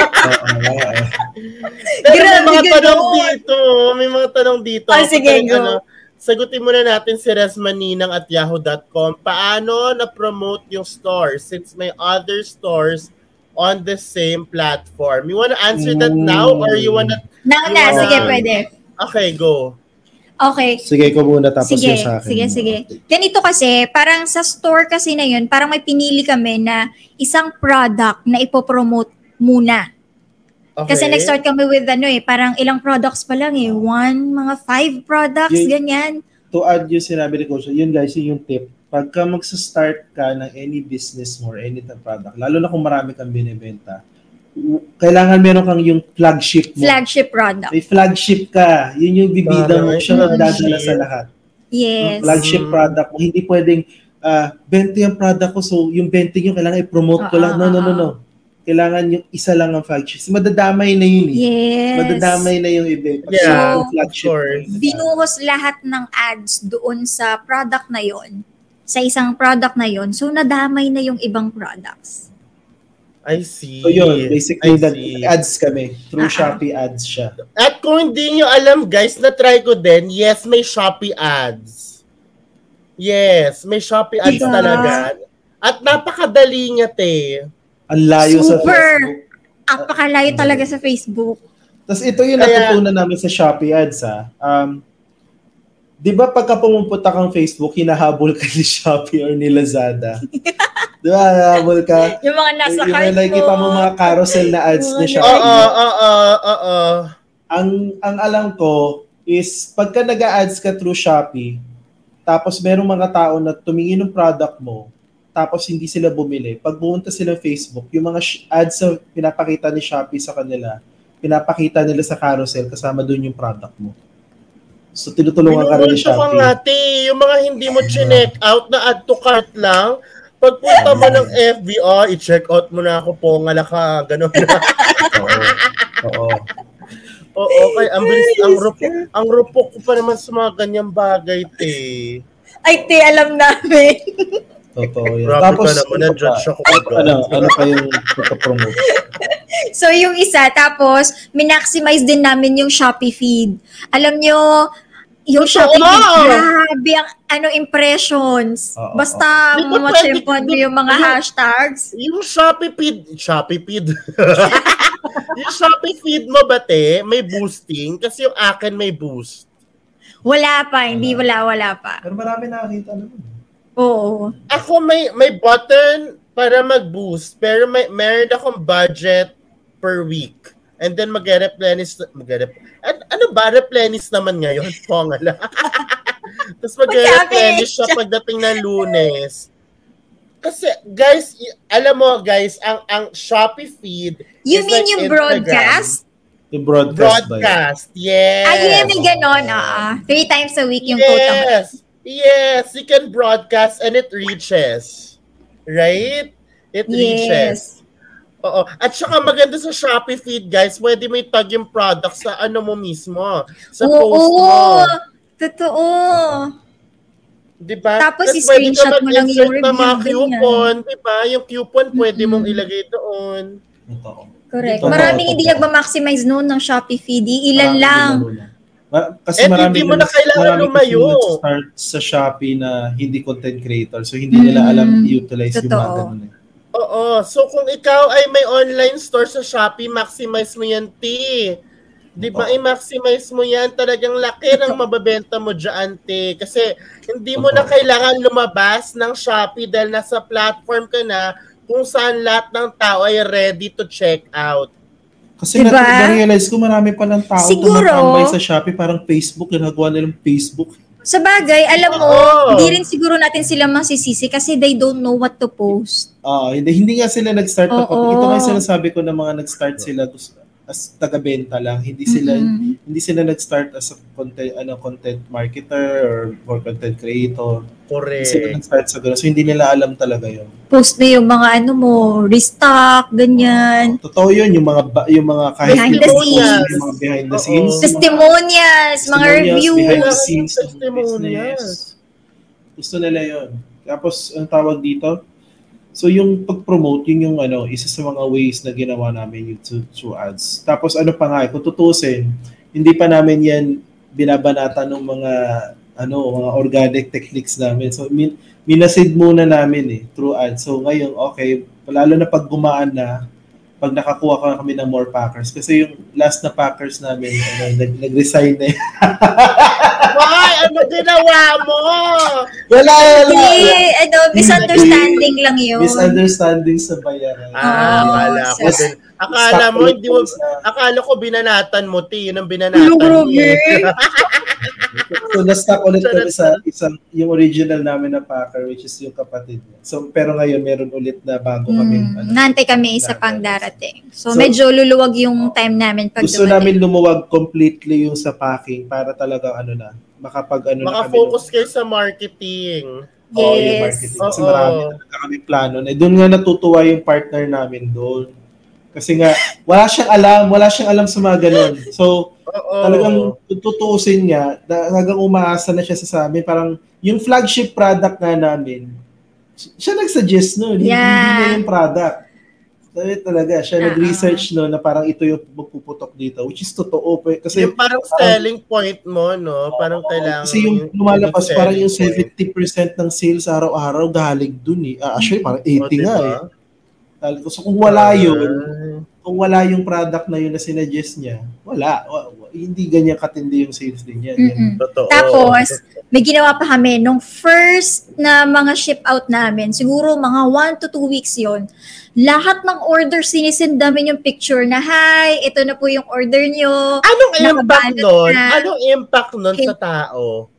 may Grabe, mga tanong dito. May mga tanong dito. Ah, sige, go. Sagutin muna natin si Resmaninang at yahoo.com. Paano na-promote yung store since may other stores on the same platform? You wanna answer that now or you wanna... Now na, Yun. sige, pwede. Okay, go. Okay. Sige ko muna tapos Sige, yung sa akin. sige, sige. Ganito kasi, parang sa store kasi na yun, parang may pinili kami na isang product na ipopromote muna. Okay. Kasi nag-start kami with ano eh, parang ilang products pa lang eh. One, mga five products, Yun- ganyan. To add yung sinabi ni Coach, yun guys, yun yung tip. Pagka magsa-start ka ng any business mo or any product, lalo na kung marami kang binibenta, kailangan meron kang yung flagship mo. Flagship product. May flagship ka. Yun yung bibida mo. Siya ang dadala flagship. sa lahat. Yes. flagship Mm. product mo. Hindi pwedeng ah 20 yung product ko, so yung 20 yung kailangan i-promote ko Ah, lang. No, ah, no, no, ah. no. Kailangan yung isa lang ang flagship. Madadamay na yun eh. Yes. Madadamay na yung iba. Pag Yeah, of flagship. course. Binuhos lahat ng ads doon sa product na yon sa isang product na yon so nadamay na yung ibang products. I see. So yun, basically I that see. ads kami. Through ah. Shopee ads siya. At kung hindi nyo alam guys, na-try ko din, yes, may Shopee ads. Yes, may Shopee ads Diba? talaga. At napakadali niya, te. Ang layo sa Super. Facebook. Apakalayo talaga sa Facebook. Tapos ito yung Kaya- natutunan namin sa Shopee ads ha. Um, Di ba pagka pumupunta kang Facebook, hinahabol ka ni Shopee or ni Lazada? Di ba, hinahabol ka? Yung mga nasa yung cart like, kita mo mga carousel na ads Oo, Shopee. Oo, oo, oo. Ang, ang alam ko is, pagka nag-ads ka through Shopee, tapos merong mga tao na tumingin ng product mo, tapos hindi sila bumili. Pag pumunta sila sa Facebook, yung mga ads na pinapakita ni Shopee sa kanila, pinapakita nila sa carousel kasama doon yung product mo. So, tinutulungan ka rin ni Pinulto ka Shopee. nga, te. Yung mga hindi mo chinek out na add to cart lang, pagpunta mo ng FB, oh, i-check out mo na ako po, ngala ka, ganun na. Oo. Oo. Oo, kaya ang, bilis, ang, rupok, ang rupok ko pa naman sa mga ganyang bagay, te. Ay, te, alam namin. Totoo yan. Grabe Tapos, ka naman, na-judge ako. ano, ano pa yung pagka-promote? So, yung isa, tapos, minaximize din namin yung Shopee feed. Alam nyo, yung! Shopee feed, grabe ang ano, impressions. Oo, Basta, oo. Di ba matsyempoan mo yung mga yung- hashtags. Yung Shopee feed, Shopee feed. yung Shopee feed mo ba, te, may boosting? Kasi yung akin may boost. Wala pa, hindi wala, wala pa. Pero marami nakakita naman. Oo. Ako may may button para mag-boost, pero may meron akong budget per week. And then mag-replenish, mag An- ano ba, replenish naman ngayon? Pongala. Tapos mag-replenish siya pagdating ng lunes. Kasi, guys, y- alam mo, guys, ang ang Shopee feed You is mean like yung Instagram. broadcast? Yung broadcast? Broadcast, yes. Ay, yun, may ganon. ah. Three times a week yung quota mo. Yes. Yes, you can broadcast and it reaches. Right? It reaches. Yes. Oo. At saka maganda sa Shopee feed, guys, pwede may tag yung product sa ano mo mismo. Sa post mo. Oo. Totoo. Di ba? Tapos Tapos pwede ka i-screenshot mo lang yung mga coupon. Di ba? Yung coupon pwede mong Mm-mm. ilagay doon. Totoo. Correct. Maraming hindi nagma-maximize noon ng Shopee feed. Ilan Marami lang. Ma- kasi And marami hindi mo na kailangan lumayo. nag-start sa Shopee na hindi content creator. So, hindi nila Mm, alam i-utilize yung mga totoo. ganun eh. Oo. So kung ikaw ay may online store sa Shopee, maximize mo yan, T. Di ba? I-maximize mo yan. Talagang laki ng mababenta mo dyan, T. Kasi hindi mo na Totoo. kailangan lumabas ng Shopee dahil nasa platform ka na kung saan lahat ng tao ay ready to check out. Kasi Diba? na- na-realize ko marami palang tao Siguro- tumatambay sa Shopee, parang Facebook, ginagawa nilang Facebook. Sa bagay, alam mo, Oo. hindi rin siguro natin sila masisisi kasi they don't know what to post. Ah, hindi hindi nga sila nag-start na Oo. Ito nga yung sinasabi ko na mga nag-start sila as taga-benta lang. Hindi sila Mm-mm. hindi sila nag-start as a content ano content marketer or or content creator. Hindi sila Correct. nag-start sa ganun. So hindi nila alam talaga 'yon. Post na yung mga ano mo, restock, ganyan. Totoo 'yun yung mga ba- yung mga kahit Behind the yung scenes. yung mga behind the scenes. mga Testimonials, mga testimonials, reviews. behind the scenes yung ng business. testimonials. Gusto nila 'yon. Tapos ang tawag dito, So yung pag-promote, yun yung ano, isa sa mga ways na ginawa namin yung through, through ads. Tapos ano pa nga, eh, kung tutusin, hindi pa namin yan binabanata ng mga ano, mga organic techniques namin. So min, minasid muna namin eh through ads. So ngayon, okay, lalo na pag gumaan na, pag nakakuha ka kami ng more packers. Kasi yung last na packers namin, ano, nag, nag-resign na eh. Why? Ano ginawa mo? Wala, wala. Hindi, ano, misunderstanding lang yun. Misunderstanding sa bayaran. Ah, Oo, akala ko sis- din. Akala mo, hindi mo, akala ko binanatan mo, T. Yun ang binanatan mo. grabe. So, na-stock ulit kami sa isang, yung original namin na packer, which is yung kapatid niya. So, pero ngayon, meron ulit na bago kami. Hmm, ano, nantay kami isa Darating. pang darating. So, So, medyo luluwag yung time namin pag gusto namin lumuwag completely yung sa packing para talagang ano na, makapag ano na kami. Makafocus kayo sa marketing. Oo, yung Yes. marketing. Kasi marami talaga kami plano. na doon nga natutuwa yung partner namin doon. Kasi nga, wala siyang alam, wala siyang alam sa mga ganun. So, Oo. talagang tututusin niya, talagang umaasa na siya sa amin. Parang yung flagship product nga namin, si- siya nag-suggest nun. Hindi, Yeah. hindi yung product. Sabi talaga, siya Ah, nag-research no na parang ito yung magpuputok dito, which is totoo. Kasi yung parang selling point mo, no? Parang kailangan... Kasi yung lumalabas, parang yung selling point. 70% ng sales araw-araw galing dun eh. Ah, actually, parang 80 O, nga diba? eh. So kung wala yun, Ah. kung wala yung product na yun na sinuggest niya, wala. Wa- wa- Hindi ganyan katindi yung sales din niya. Yan. Totoo. Tapos, may ginawa pa kami, nung first na mga ship out namin, siguro mga 1 to 2 weeks yon lahat ng order sinisend namin yung picture na, hi, ito na po yung order nyo. Anong impact na. Anong impact nun sa tao?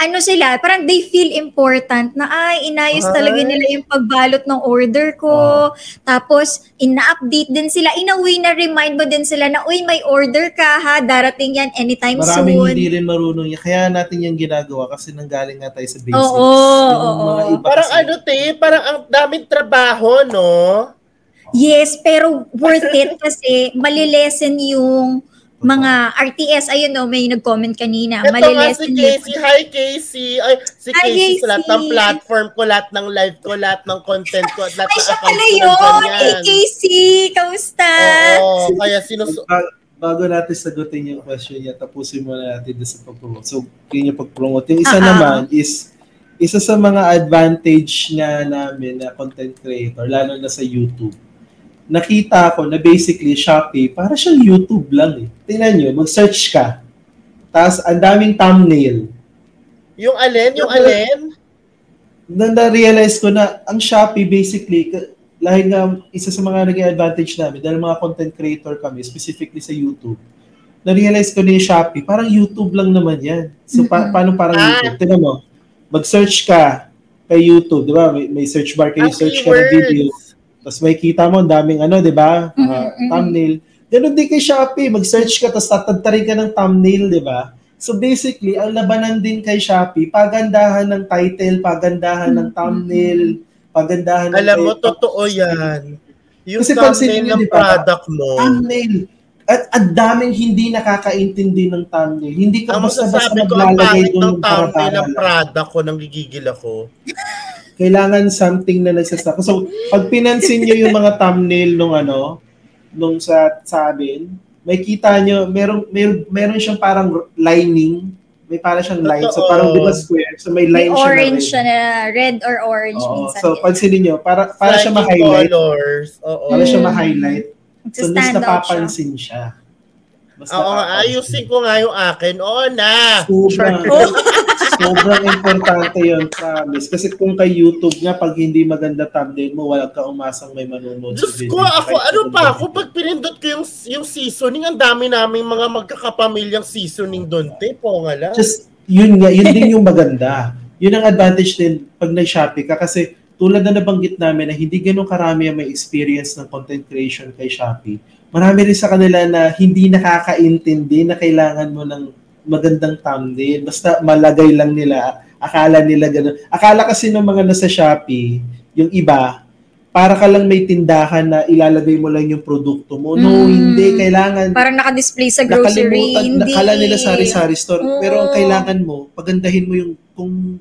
Ano sila, parang they feel important na, ay, inayos Ay. talaga nila yung pagbalot ng order ko. Tapos, ina-update din sila. In a way na remind mo din sila na, uy, may order ka ha, darating yan anytime Maraming soon. hindi rin marunong yan. Kaya natin yung ginagawa kasi nanggaling nga tayo sa basics. Oo, oo. iba Parang ano, te, parang ang daming trabaho, no? Yes, pero worth it kasi malilesen yung mga RTS. Ayun no, may nag-comment kanina. Ito nga si. Casey. Hi, Casey. Ay, si Hi, Casey sa lahat ng platform ko, lahat ng live ko, lahat ng content ko, at lahat Ay, ng siya accounts pala ko yun! Hey. Casey! Kamusta? Oo, kaya. Ba- bago natin sagutin yung question niya, tapusin muna natin sa pag-promote. So, yun yung pag-promote. Yung isa ah. naman is, isa sa mga advantage nga namin na content creator, lalo na sa YouTube, nakita ko na basically Shopee, para siyang YouTube lang eh. Tingnan nyo, mag-search ka. Tapos, ang daming thumbnail. Yung alin? Yung alin? na na-realize ko na ang Shopee basically, dahil nga isa sa mga naging advantage namin, dahil mga content creator kami, specifically sa YouTube, na-realize ko na yung Shopee, parang YouTube lang naman yan. So, pa- paano parang Ah. YouTube? Tingnan mo, mag-search ka kay YouTube, di ba? May, may search bar kayo, search ka ng video. Tapos may kita mo, ang daming ano, di ba? Ah, mhm. thumbnail. Ganun din kay Shopee. Mag-search ka, tapos tatantarin ka ng thumbnail, di ba? So basically, ang labanan din kay Shopee, pagandahan ng title, pagandahan ng Mhm. thumbnail, pagandahan ng Alam mo, totoo yan. Yung Kasi thumbnail ng di ba? product mo. Thumbnail. At ang daming hindi nakakaintindi ng thumbnail. Hindi ka Ang ko, ang maglalagay doon ng ng thumbnail ng product ko, nang gigigil ako. Kailangan something na nagsastop. So, pag pinansin nyo yung mga thumbnail nung ano, nung sa, sa amin, may kita nyo, meron, meron, meron siyang parang lining, may parang siyang line. So, Totoo. parang di ba square? So, may May line siya orange na siya red. na red or orange Oo. minsan. So, pansinin nyo, para, para siya Striking ma-highlight. colors. Oo. Para siya Mm. ma-highlight. So, mas out siya. napapansin siya. Mas Oo napapansin. ayusin ko nga yung akin. Oo na. Oh. sobrang importante yun, promise. Kasi kung kay YouTube nga, pag hindi maganda thumbnail mo, wala ka umasang may manonood Diyos video. ko, ako, Kahit ano pa ako, pag pinindot ko yung, yung seasoning, ang dami naming mga magkakapamilyang seasoning doon, te, po nga lang. Just, yun nga, yun din yung maganda. Yun ang advantage din pag nag-Shopee ka kasi tulad na nabanggit namin na hindi ganun karami ang may experience ng content creation kay Shopee. Marami rin sa kanila na hindi nakakaintindi na kailangan mo ng magandang thumbnail. Basta malagay lang nila. Akala nila ganun. Akala kasi ng mga nasa Shopee, yung iba, para ka lang may tindahan na ilalagay mo lang yung produkto mo. No, Mm. hindi. Kailangan Parang naka-display sa grocery. nakalimutan, Hindi. nakala nila sari-sari store. Oo. Pero ang kailangan mo, pagandahin mo yung kung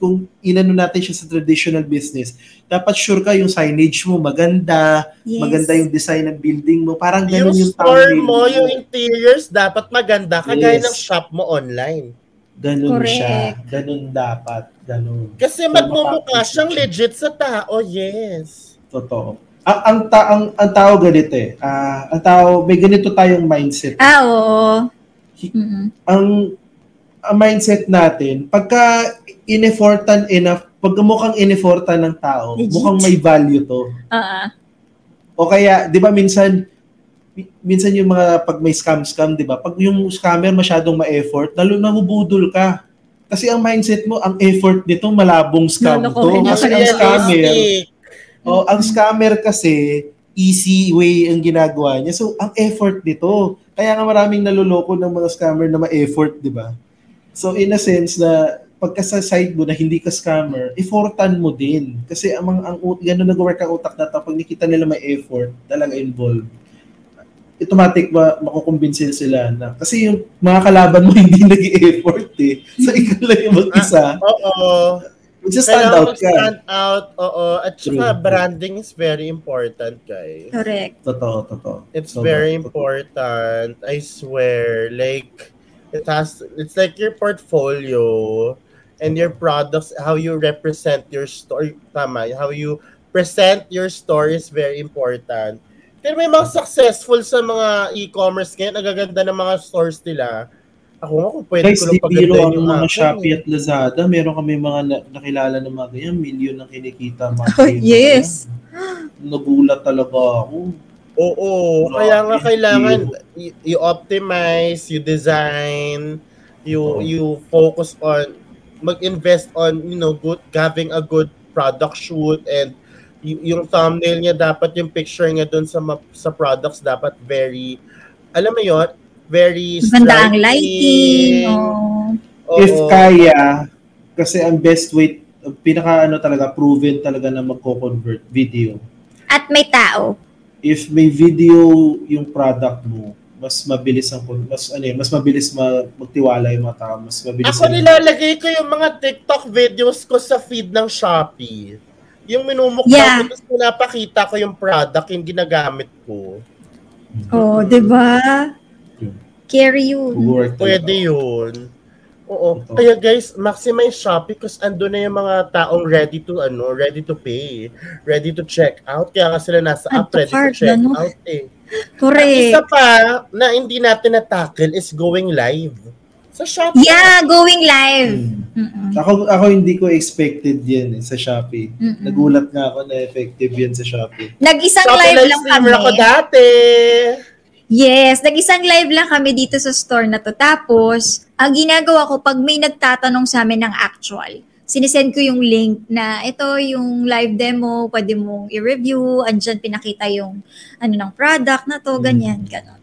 kung inano natin siya sa traditional business, dapat sure ka yung signage mo maganda, Yes. maganda yung design ng building mo. Parang yung ganun yung, store thumbnail mo, yung interiors, dapat maganda, kagaya Yes. ng shop mo online. Ganun Correct. siya. Ganun dapat. Ganun. Kasi So, magmumukha siyang siya. legit sa tao, yes. Totoo. Ang, ang, ta, ang, ang tao ganito eh. Ah, ang tao, may ganito tayong mindset. Ah, oo. Mm-mm. ang ang mindset natin, pagka ineffortan enough, pagka mukhang ineffortan ng tao, Legit. mukhang may value to. Ah. O kaya, di ba minsan, mi- minsan yung mga pag may scam-scam, di ba? Pag yung scammer masyadong ma-effort, lalo nahubudol ka. Kasi ang mindset mo, ang effort nito, malabong scam Lolokohin to. Kasi ka ang na. scammer, oh, ang scammer kasi, easy way ang ginagawa niya. So, ang effort nito. Kaya nga maraming naloloko ng mga scammer na ma-effort, di ba? So, in a sense na pagka sa side mo na hindi ka scammer, effortan mo din. Kasi ang, mga- ang, ganun nag-work ang utak na pag nakita nila may effort, talaga involved, automatic ma makukumbinsin sila na kasi yung mga kalaban mo hindi nag effort eh. So ikaw lang yung mag-isa. Oo. Magsa-stand Kailangan out ka. stand out, oo. At saka True. branding is very important, guys. Correct. Totoo, totoo. It's Sobra, very totoo. important. I swear. Like, it has, it's like your portfolio and your products, how you represent your store. Tama, how you present your store is very important. Pero may mga successful sa mga e-commerce ngayon, nagaganda ng mga stores nila. Ako nga kung pwede Guys, ko lang pagandahin ang yung mga Shopee eh. at Lazada. Meron kami mga na- nakilala ng mga ganyan. Million ang kinikita. Mga Oh, yes. Nagulat talaga ako. Oo, Grabe, kaya nga kailangan biro. y- you optimize, you design, you Oo. you focus on mag-invest on, you know, good having a good product shoot and y- yung thumbnail niya dapat yung picture niya doon sa ma- sa products dapat very alam mo yon very Maganda ang striking. lighting. Oh. Oo. If kaya, kasi ang best way, pinaka ano talaga, proven talaga na magko-convert video. At may tao. If may video yung product mo, mas mabilis ang mas ano eh, mas mabilis ma, magtiwala yung mga tao, mas mabilis. Ako nilalagay ko yung mga TikTok videos ko sa feed ng Shopee. Yung minumukha Yeah. ko, tapos pinapakita ko yung product, yung ginagamit ko. Oh, 'di ba? Carry yun. Work talaga. Pwede yun. Oo. Ito. Kaya guys, maximize Shopee kasi andun na yung mga taong ready to ano, ready to pay, ready to check out. Kaya nga sila nasa app, ready to check out eh. Correct. Isa pa na hindi natin na-tackle is going live. Sa Shopee. Yeah, going live. Mm-mm. Ako ako hindi ko expected yan eh, sa Shopee. Mm-mm. Nagulat nga ako na effective yan sa Shopee. Nag-isang Shopee live live lang streamer ako kami. dati. Yes, nag-isang live lang kami dito sa store na to. Tapos, ang ginagawa ko, pag may nagtatanong sa amin ng actual, sinesend ko yung link na ito yung live demo, pwede mong i-review, andyan pinakita yung ano ng product na to, ganyan, ganon.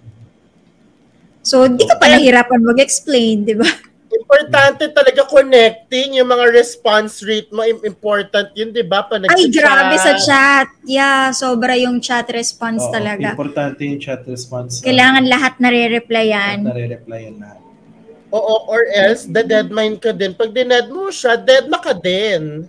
So, di ka pa nahirapan mag-explain, di ba? Importante talaga connecting yung mga response rate mo. Im- Important yun, di ba? Pa Ay, grabe sa chat. Yeah, sobra yung chat response Oo, talaga. Importante yung chat response. Kailangan lahat At nare-replyan. nare-replyan lahat. Oo, or else, the deadmine ka din. Pag dined mo siya, dead ka din.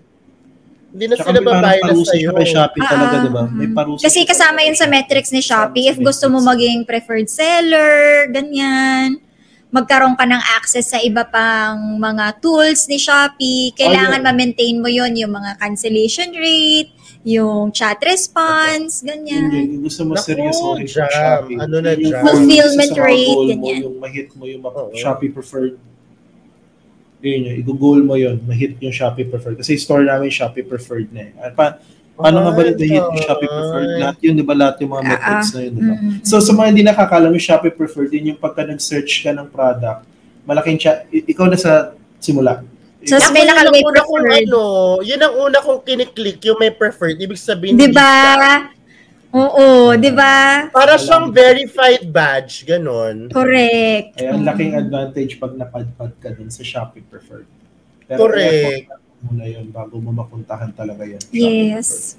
Hindi na Tsaka sila may babayad na parusa sa'yo. siya kay Shopee talaga, Ah, di ba? May parusa Kasi kasama yun sa metrics ni Shopee. If gusto mo maging preferred seller, ganyan. Magkaroon ka ng access sa iba pang mga tools ni Shopee. Kailangan Oh, yeah. ma-maintain mo yon yung mga cancellation rate, yung chat response, Yun ganyan. yun, yung gusto mo Naku, seryosohin sa jam. Shopee. Ano na Yung? Fulfillment rate, goal mo, ganyan. Yung ma-hit mo yung. Shopee preferred. Yun yun, i-goal mo yun, ma-hit yung Shopee preferred. Kasi store namin Shopee preferred na eh. Ah, Pa, paano nga ba Ay, na-hit yung Shopee preferred? Lahat yun, di ba? Lahat yung mga Ah, metrics na yun, di ba? Mm. So sa mga hindi nakakalam yung Shopee preferred, din yung pagka nag-search ka ng product, malaking i- ikaw na sa simula. So, Ako may nakalagay una kong preferred. ano, yun ang una kong kiniklik, yung may preferred. Ibig sabihin, Di ba? Oo, di ba? Para siyang verified badge, ganon. Correct. Kaya ang laking advantage pag napadpad ka dun sa Shopee preferred. Pero Correct. muna yun bago mo mapuntahan talaga yan. Yes.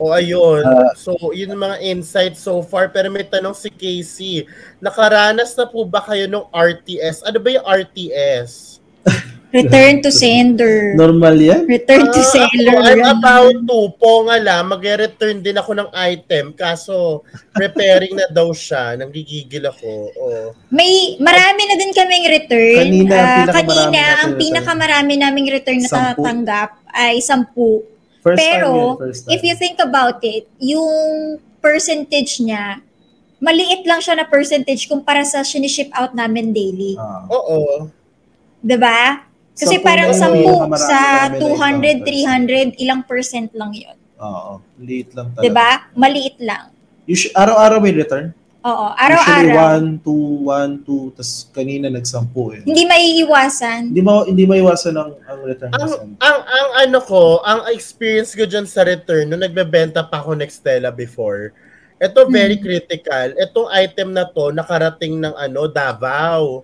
O ayun. Ah. so, yun ang mga insights so far. Pero may tanong si Casey. Nakaranas na po ba kayo ng RTS? Ano ba yung RTS? Return to sender. Normal yan? Return to Ah, seller. Ako, I'm about to. Po nga lang, magre-return din ako ng item. Kaso, preparing na daw siya. Nanggigigil ako. Oh. May marami na din kaming return. Kanina, pinakamarami kanina, natin ang return. pinakamarami naming return na Sampu. tatanggap ay sampu. First Pero, time time. If you think about it, yung percentage niya, maliit lang siya na percentage kumpara sa siniship out namin daily. Ah. Oo. 'Di ba? Kasi Sampu parang na yun, sampu pinakamarami sa namin na 200, encounters. 300, ilang percent lang yun. Oo. Liit lang talaga. 'Di ba? Maliit lang. Usu- araw-araw may return? Oo, Usually araw-araw. 1, 2, 1, 2, tas kanina nagsampu eh. Hindi maiiwasan. Hindi mo hindi maiwasan ang ang return Ang, ang, ang ano ko, ang experience ko dyan sa return, nung nagbebenta pa ako Nextella before, ito very Hmm. critical. Itong item na to, nakarating ng ano, Davao.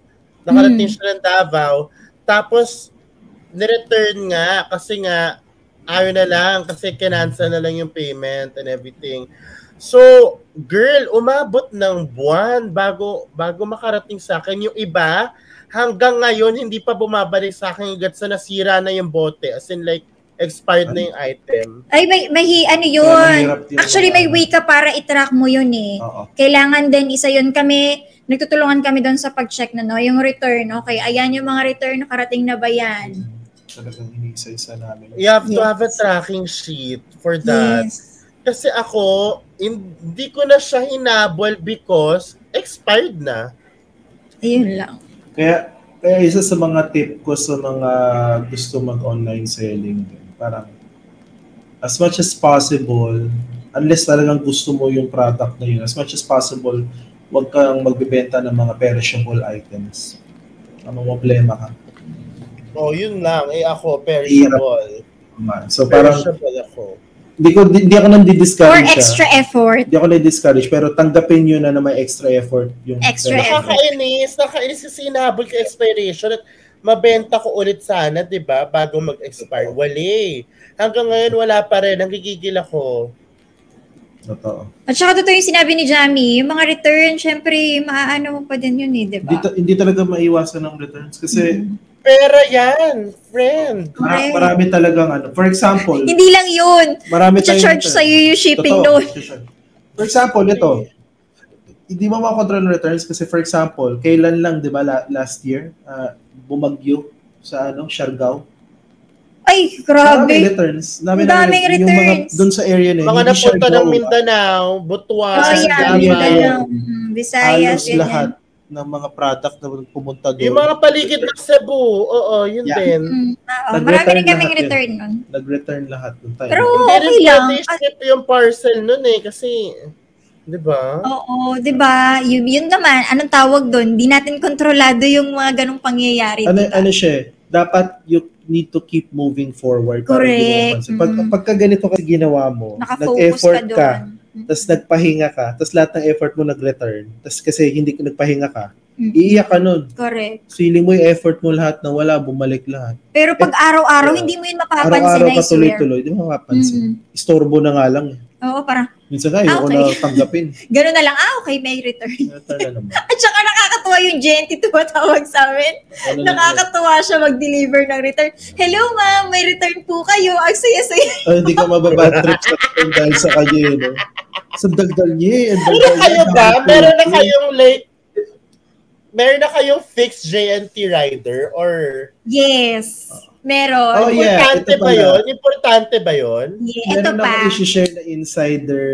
Nakarating Hmm. siya ng Davao. Tapos, nireturn nga kasi nga, ayaw na lang kasi kinansel na lang yung payment and everything. So, girl, umabot ng buwan bago bago makarating sa akin yung iba. Hanggang ngayon, hindi pa bumabalik sa akin hanggat sa nasira na yung bote. As in like, expired na yung item. Ay, may, may hi- ano yun. yun. Actually, may way ka para i-track mo yun eh. Oo. Kailangan din isa yun kami, nagtutulungan kami doon sa pag-check na no, yung return. Okay, ayan yung mga return, nakarating na ba yan? Talagang iniisa-isa namin. You have to Yes. have a tracking sheet for that. Yes. Kasi ako, hindi ko na siya hinabol because expired na. Ayun lang. Kaya kaya isa sa mga tip ko sa mga gusto mag-online selling, parang as much as possible, unless talagang gusto mo yung product na yun, as much as possible, huwag kang magbebenta ng mga perishable items. Ano problema ka. Oh, yun lang. Eh ako, perishable. So parang Perishable ako. hindi ko hindi ako nang Or di-discourage siya. extra effort. Hindi ako na-discourage pero tanggapin nyo na na may extra effort yung Extra effort. Nakakainis. Nakakainis kasi hinabol ka expiration at mabenta ko ulit sana, di ba? Bago mag-expire. Wali. Hanggang ngayon, wala pa rin. Nagigigil ako. Totoo. At saka totoo yung sinabi ni Jamie, yung mga return, syempre, maaano mo pa din yun eh, di Hindi, ba? ta- hindi talaga maiwasan ng returns kasi Pera yan, friend. Correct. marami talagang ano. For example, Hindi lang yun. marami tayong charge sa'yo yung shipping Totoo, doon. sure. For example, ito, hindi mo makontrol ng returns kasi for example, kailan lang, di ba, la- last year, ah, bumagyo sa ano, Siargao. Ay, Maraming grabe. returns. Dami daming Yung mga returns. doon sa area na yun, Mga hindi napunta ng Mindanao, Butuan, Oh. Davao. Mindanao. Mm, Visayas, ganyan. lahat ng mga product na pumunta doon. Yung mga paligid ng Cebu, oo, yun Yeah. din. Mm, oo, Nag-return marami rin kaming return nun. Nag-return lahat doon tayo. Pero Hindi okay rin lang. pwede ship yung parcel nun eh, kasi, di ba? Oo, 'di ba? Yun, yun naman, anong tawag doon? Di natin kontrolado yung mga ganong pangyayari, ano, di ba? ano siya, eh, dapat you need to keep moving forward. para hindi mo Correct. mapansin. Pag, Mm. pagka ganito kasi ginawa mo, Nakafocus nag-effort ka ka, doon. tapos nagpahinga ka, tapos lahat ng effort mo nag-return, tapos kasi hindi ka nagpahinga ka, Mm. iiyak ka nun. Correct. Feeling mo yung effort mo lahat na wala, bumalik lahat. Pero pag araw-araw, Yeah. hindi mo yun mapapansin, Araw-araw ka tuloy-tuloy, di mo mapapansin. Mm. Istorbo na nga lang. eh. Oo, parang, Minsan nga, ayoko Okay. na tanggapin. gano'n na lang, ah, okay, may return. Naman. At saka nakakatuwa yung Genty tumatawag sa amin. Ano na- Nakakatuwa siya mag-deliver ng return. Hello, ma'am, may return po kayo. Ang saya-saya. Ay, hindi ka mababad trip sa return dahil sa kanya. eh, No? Sa dagdal niya eh. Ano kayo ba? Meron na kayong like, meron na kayong fixed JNT rider or Yes. Meron. Oh, yeah. importante ba yun? Importante ba yun? Yeah, ito Meron pa. ako isi-share na insider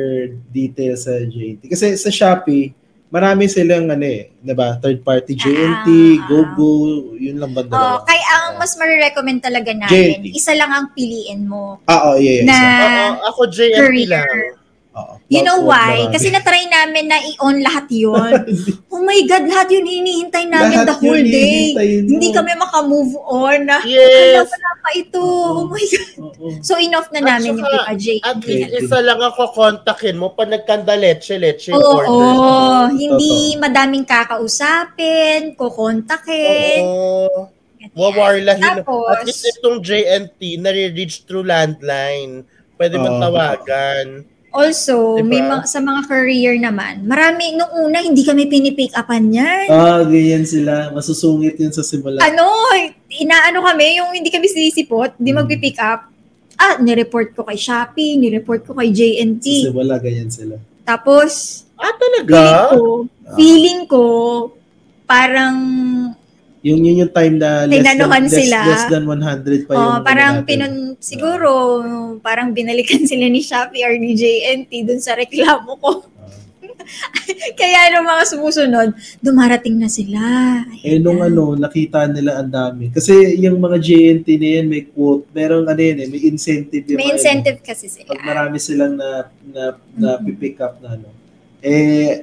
details sa JNT. Kasi sa Shopee, marami silang ano eh, 'di ba? Third party JNT, Ah. GoGo, yun lang ba Oh, kaya ang mas ma-recommend talaga namin, JNT. isa lang ang piliin mo. Ah, oh, yeah, yeah. Na- isa. Oo, ako JNT Career. lang. Oo. You know why? marami. Kasi na-try namin na i-on lahat yun. oh my God, lahat yun hinihintay namin Lahat the whole day. mo. Hindi kami makamove on. Na, Yes. Wala, wala pa ito. Oh my God. Oo. So, enough na At namin saka, yung ipa J. At least isa lang ako kontakin mo pag nagkanda leche, leche Oo, order. hindi madaming kakausapin, kukontakin. Oo. Wawarlahin. Tapos- At least itong JNT, nare-reach through landline. Pwede Oo. mong tawagan. Also, Diba? may mga, sa mga career naman, marami, nung una, hindi kami pinipick upan yan. Ah, ganyan sila. Masusungit yun sa simula. ano, inaano kami, yung hindi kami sinisipot, hindi Hmm. magpipick up. Ah, nireport ko kay Shopee, nireport ko kay Sa JNT. simula, ganyan sila. Tapos, Ah, feeling talaga? ko, feeling ko, parang, Yung yun yung time na less than, less, sila. less than 100 pa yung oh, ano parang natin. pinun, siguro, parang binalikan sila ni Shopee or ni JNT dun sa reklamo ko. Kaya nung mga sumusunod, dumarating na sila. Eh, nung ano, nakita nila ang dami. Kasi yung mga JNT na yan, may quote, merong ano yan eh, may incentive. yung May mga- incentive kasi sila. Pag marami silang na, na, na Mhm. pick up na ano, eh,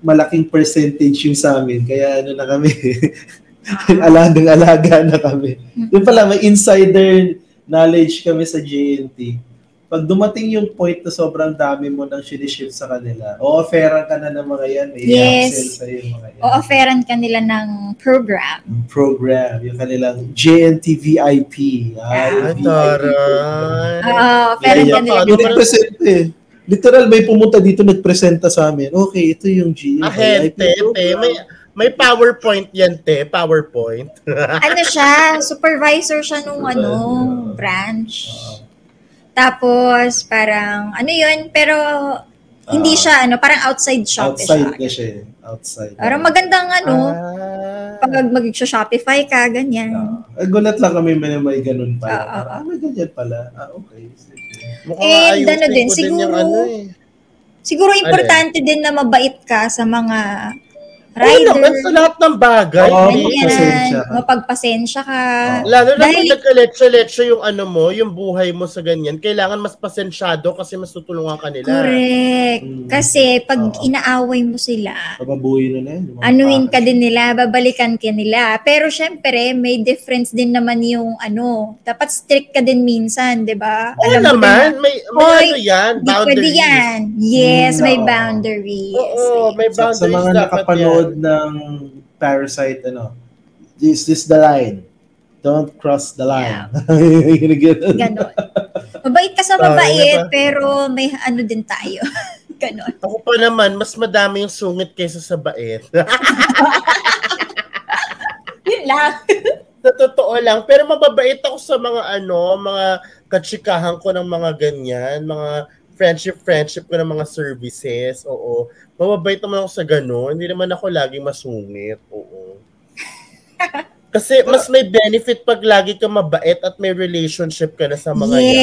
malaking percentage yung sa amin. Kaya ano na kami, alagang-alaga na kami. Yung pala, may insider knowledge kami sa JNT. Pag dumating yung point na sobrang dami mo nang siniship sa kanila, o-offeran ka na ng mga yan, may Yes. upsell sa yung mga yan. O offeran ka nila ng program. Program, yung kanilang JNT VIP. Ay, Ah, VIP taray. Oo, offeran Yeah, ka nila. Ano Yung nag-present eh. Literal, may pumunta dito, nagpresenta sa amin. Okay, ito yung GE. Ahente, te, may, may PowerPoint yan, te. PowerPoint. ano siya, supervisor siya nung ano, branch. Tapos, parang, ano yun, pero hindi siya, ano, parang outside shop Outside siya. siya. eh. Outside. Parang magandang, ano, Ah. pag mag-shopify ka, ganyan. Ah, gulat lang kami may may ganun pala. Ah, ah, Parang, ah, may ganyan pala. Ah, okay. Sige. Mukhang And ano din, siguro- ano eh. Siguro importante din na mabait ka sa mga rider. naman, sa lahat ng bagay. Oo, eh. magpasensya mapagpasensya ka. Oo. Lalo na Dahil- kung nagkaletse-letse yung ano mo, yung buhay mo sa ganyan, kailangan mas pasensyado kasi mas tutulungan ka nila. Correct. Mm. Kasi pag Oo. inaaway mo sila, Pababuhay na na yun. yung mga anuhin ka din nila, babalikan ka nila. Pero syempre, may difference din naman yung ano, dapat strict ka din minsan, di ba? Oo Alam mo naman, may, may Hoy, ano yan, di pwede boundaries. yan. Yes, Mm, may oo. boundaries. Oo, may Sa, boundaries sa mga dapat nakapanood yan. ng Parasite, ano, is this the line? Don't cross the line. Ganun. Ganon. Mabait ka sa Tama mabait, ba? pero may ano din tayo. Ganon. Ako pa naman, mas madami yung sungit kaysa sa bait. Yun lang. sa totoo lang. Pero mababait ako sa mga ano, mga katsikahan ko ng mga ganyan, mga friendship-friendship ko ng mga services. Oo. Mababait naman ako sa ganun. Hindi naman ako laging masungit. Oo. Kasi mas may benefit pag lagi ka mabait at may relationship ka na sa mga yan.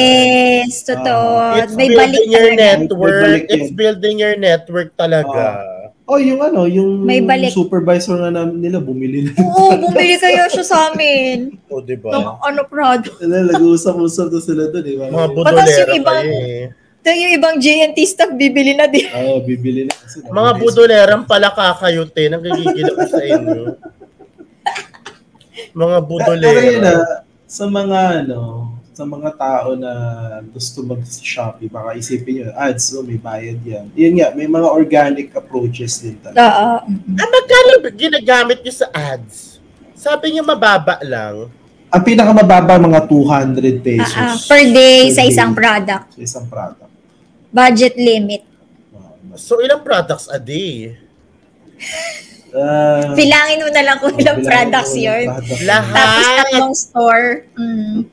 Yes, totoo. It's may balik building your talaga. May network. balik. It's building your network talaga. Oh, yung ano, yung May balik. supervisor nga namin nila, bumili na. Oo, bumili kayo siya sa amin. O, di Ng ba? ano product. Nag-uusap-usap na sila doon eh. Mga Patas budolera yung eh. Ito yung ibang JNT staff bibili na din. Oo, bibili na. Kasi Mga budolerang pala kakayute, nagigigil ako sa inyo. Mga Pero yun na, budolera. sa mga ano, sa mga tao na gusto mag-Shopee, baka isipin nyo, ads, so may bayad yan. Yun nga, may mga organic approaches din talaga. Oo. Ah, magkano ginagamit niyo sa ads? Sabi niyo mababa lang. Ang pinakamababa, mga 200 pesos. Ah, ah, per day Per sa day. isang product. Sa isang product. Budget limit. So, ilang products a day? Uh, Bilangin mo na lang kung ilang products yun. Lahat. Tapos tatlong store. Mm.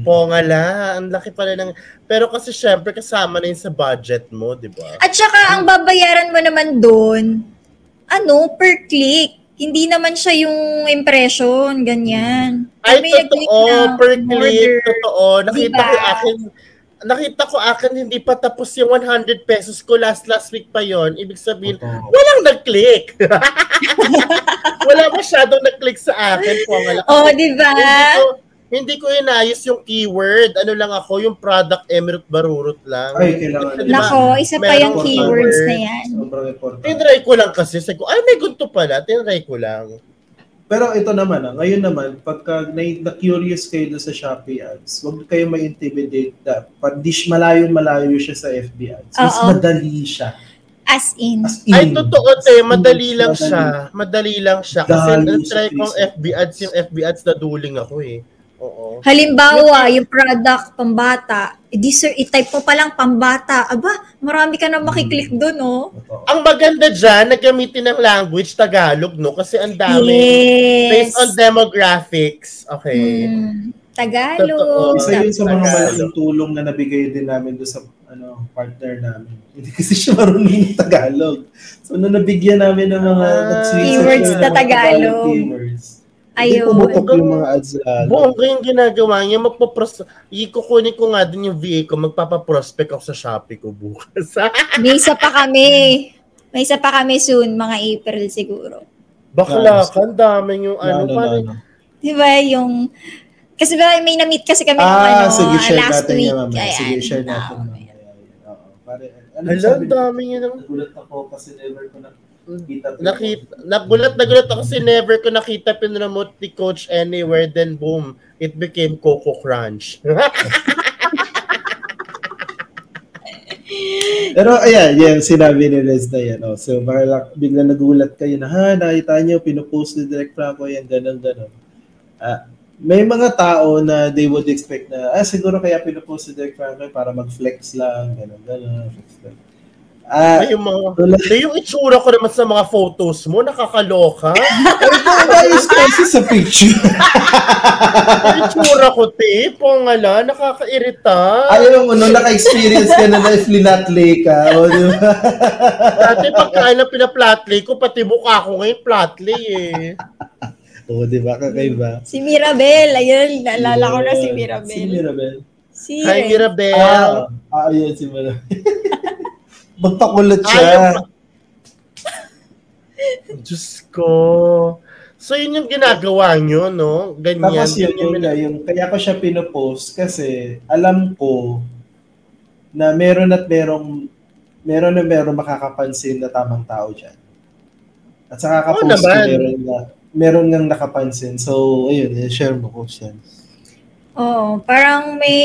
Po nga la, ang laki pala ng... Pero kasi syempre kasama na yun sa budget mo, di ba? At saka ang babayaran mo naman doon, ano, per click. Hindi naman siya yung impression, ganyan. Ay, nag-click totoo, per click, order. totoo. Nakita Diba? ko akin, nakita ko akin hindi pa tapos yung 100 pesos ko last last week pa yon Ibig sabihin, walang nag-click. Wala masyadong nag-click sa akin. Po. Oh, di ba? Hindi ko, hindi ko inayos yung keyword. Ano lang ako, yung product emirate barurot lang. Ay, kailangan. Di ba? Nako, isa pa yung keywords na yan. Tinry ko lang kasi. Sabi ko, ay may gunto pala. Tinry ko lang. Pero ito naman, ah, ngayon naman, pagka na, na-curious kayo doon sa Shopee ads, huwag kayo ma-intimidate na. Pag dish malayo-malayo siya sa FB ads, mas Oo. madali siya. As in. As in, Ay, totoo, te. as in, Madali lang madali. siya. Madali lang siya. Kasi Dali na-try kong. FB ads. Yung FB ads na duling ako eh. Oo. Halimbawa, yung product pambata, edi sir, i-type mo palang pambata. Aba, marami ka na makiklik doon, oh. Totoo. Ang maganda dyan, nagamitin ng language Tagalog, no? Kasi ang dami. Yes. Based on demographics. Okay. Mm, Totoo. Tagalog. Isa yun sa mga Tagalog. malaking tulong na nabigay din namin doon sa ano, partner namin. Hindi kasi siya marunong ng Tagalog. So, nung nabigyan namin ng mga Ah, Keywords na ng Tagalog. Ayun. Hindi pumutok yung mga ads lalo. Buong ko yung ginagawa niya, magpapros... Ikukunin ko nga din yung VA ko, magpapaprospect ako sa Shopee ko bukas. May isa pa kami. May isa pa kami soon, mga April siguro. Bakla ka, ang daming yung ano. Ano, ano, parang- ano. Di ba yung... Kasi ba, may na-meet kasi kami Ah, ano, sige, share last natin week. yan. Ayan. Sige, share natin mamaya. Oo. Pare, ano ang dami yun. ang- Nagulat ako kasi never ko nakita. Nakita, nagulat na gulat ako kasi never ko nakita pinremote ni Coach anywhere, then boom, it became Coco Crunch. Pero ayan, yan, sinabi ni Les na yan. Oh. So, baka bigla nagulat kayo na, ha, nakita niyo, pinupost ni Direct Franco yan, ganun, ganun. Ah, may mga tao na they would expect na, ah, siguro kaya pinupost si Derek Franklin para mag-flex lang, gano'n, gano'n, flex lang. Ah, Ay, yung mga. Ay, yung itsura ko naman sa mga photos mo, nakakaloka. Ayos kasi sa picture. yung itsura ko, te, pongala, nakakairita. Ayaw mo, nung naka-experience ka na na flinatlay ka, o di ba? Dati pagkain na pinaplatlay ko, pati mukha ko ngayon platlay eh. O, di ba? Kakaiba. Si Mirabel, ayun, naalala ko na si Mirabel. Si Mirabel. Si Hi, Mirabel. Ah, ah, ayun, si Mirabel. Magpakulot siya. Ayaw Diyos ko. So, yun yung ginagawa nyo, no? Ganyan. Tapos yun, Ganyan yun, yung- kaya ko siya pinopost kasi alam ko na meron at merong meron na meron makakapansin na tamang tao dyan. At sa Oo kakapost ko, meron na meron ngang nakapansin. So, ayun, share mo ko siya. Oo, parang may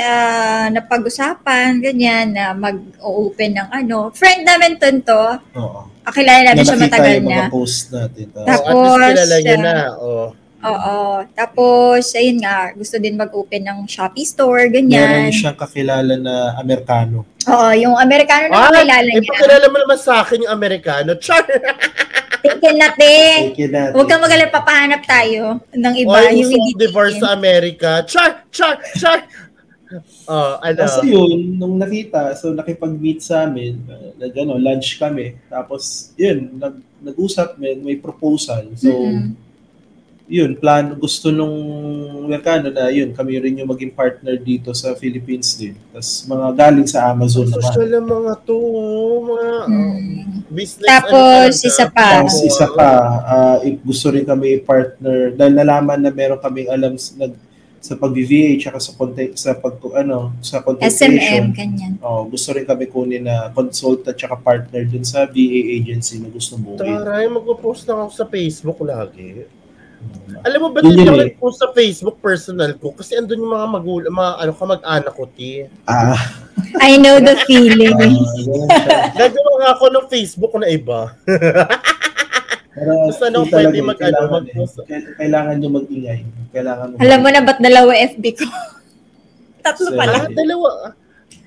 ah, napag-usapan, ganyan, na mag-open ng ano. Friend namin to to. Oo. Akilala natin siya nakita matagal yung na. mga post natin. Oh, Tapos, at least kilala ah, na. Oh. Oo. Tapos, ayun nga, gusto din mag-open ng Shopee store, Meron ganyan. siyang kakilala na Amerikano. Oo, yung Amerikano na Ay, kilala eh, niya. pakilala mo naman sa akin yung Amerikano. Char! Tingnan natin. Take natin. Huwag kang magalang papahanap tayo ng iba. Oy, yung yung hindi divorce sa Amerika. Char! Char! Char! Oh, ano? Kasi yun, nung nakita, so nakipag-meet sa amin, uh, nag, ano, lunch kami. Tapos, yun, nag, nag-usap, may, may proposal. So, Mm-mm. Yun, plan, gusto nung Mercado na yun, kami rin yung maging partner dito sa Philippines din. Tapos, mga galing sa Amazon naman. Social ang mga to. Mga Mm. business. Tapos, ano isa pa. Tapos, isa pa, ah, i- gusto rin kami partner dahil nalaman na meron kaming alam s- nag, sa pag-VA tsaka sa content sa pag ano sa content SMM, creation. ganyan. Oh, gusto rin kami kunin na consultant tsaka partner dun sa VA agency na gusto mo. Taray, mag-post lang ako sa Facebook lagi. Alam mo ba, Yun yun eh. nag-post sa Facebook personal ko kasi andun yung mga magulang, mga ano, kamag-anak ko, ti. Ah, I know the feeling. ah. Gagawa nga ako ng Facebook na iba. Pero Basta talaga pwede mag- kailangan, ano, eh. mag-post. Kail- Kailangan nyo mag-ingay. Kailangan mo Alam mo na ba't dalawa FB ko? Tatlo pala. Ah, dalawa.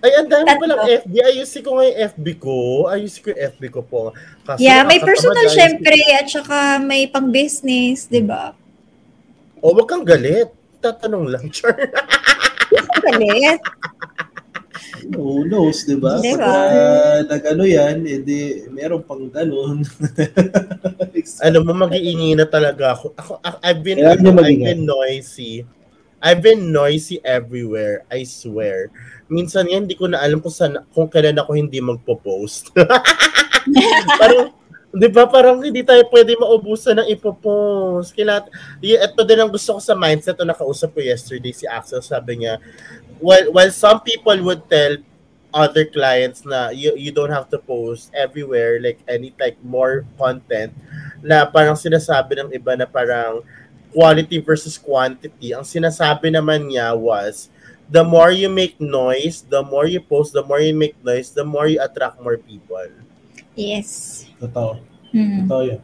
Ay, ang dami Tatlo. palang FB. Ayusin ko nga yung FB ko. Ayusin ko yung FB ko po. Kaso Yeah, may personal syempre at saka may pang business, 'di ba? ko. Oh, wag kang galit. Tatanong lang, Char. Galit. Who knows, di ba? Di ba? Pagka nag-ano yan, edi meron pang ganun. ano mo, mag-iingi na talaga ako. ako I- I've been, ano, I've been noisy. I've been noisy everywhere. I swear. Minsan nga, hindi ko na alam kung, saan, kung kailan ako hindi magpo-post. parang, di ba, parang hindi tayo pwede maubusan ng ipopost. Kailangan, y- ito din ang gusto ko sa mindset na nakausap ko yesterday si Axel. Sabi niya, while, while some people would tell other clients na you, you don't have to post everywhere like any like more content na parang sinasabi ng iba na parang quality versus quantity ang sinasabi naman niya was the more you make noise the more you post the more you make noise the more you attract more people Yes. Totoo. Hmm. Totoo yun.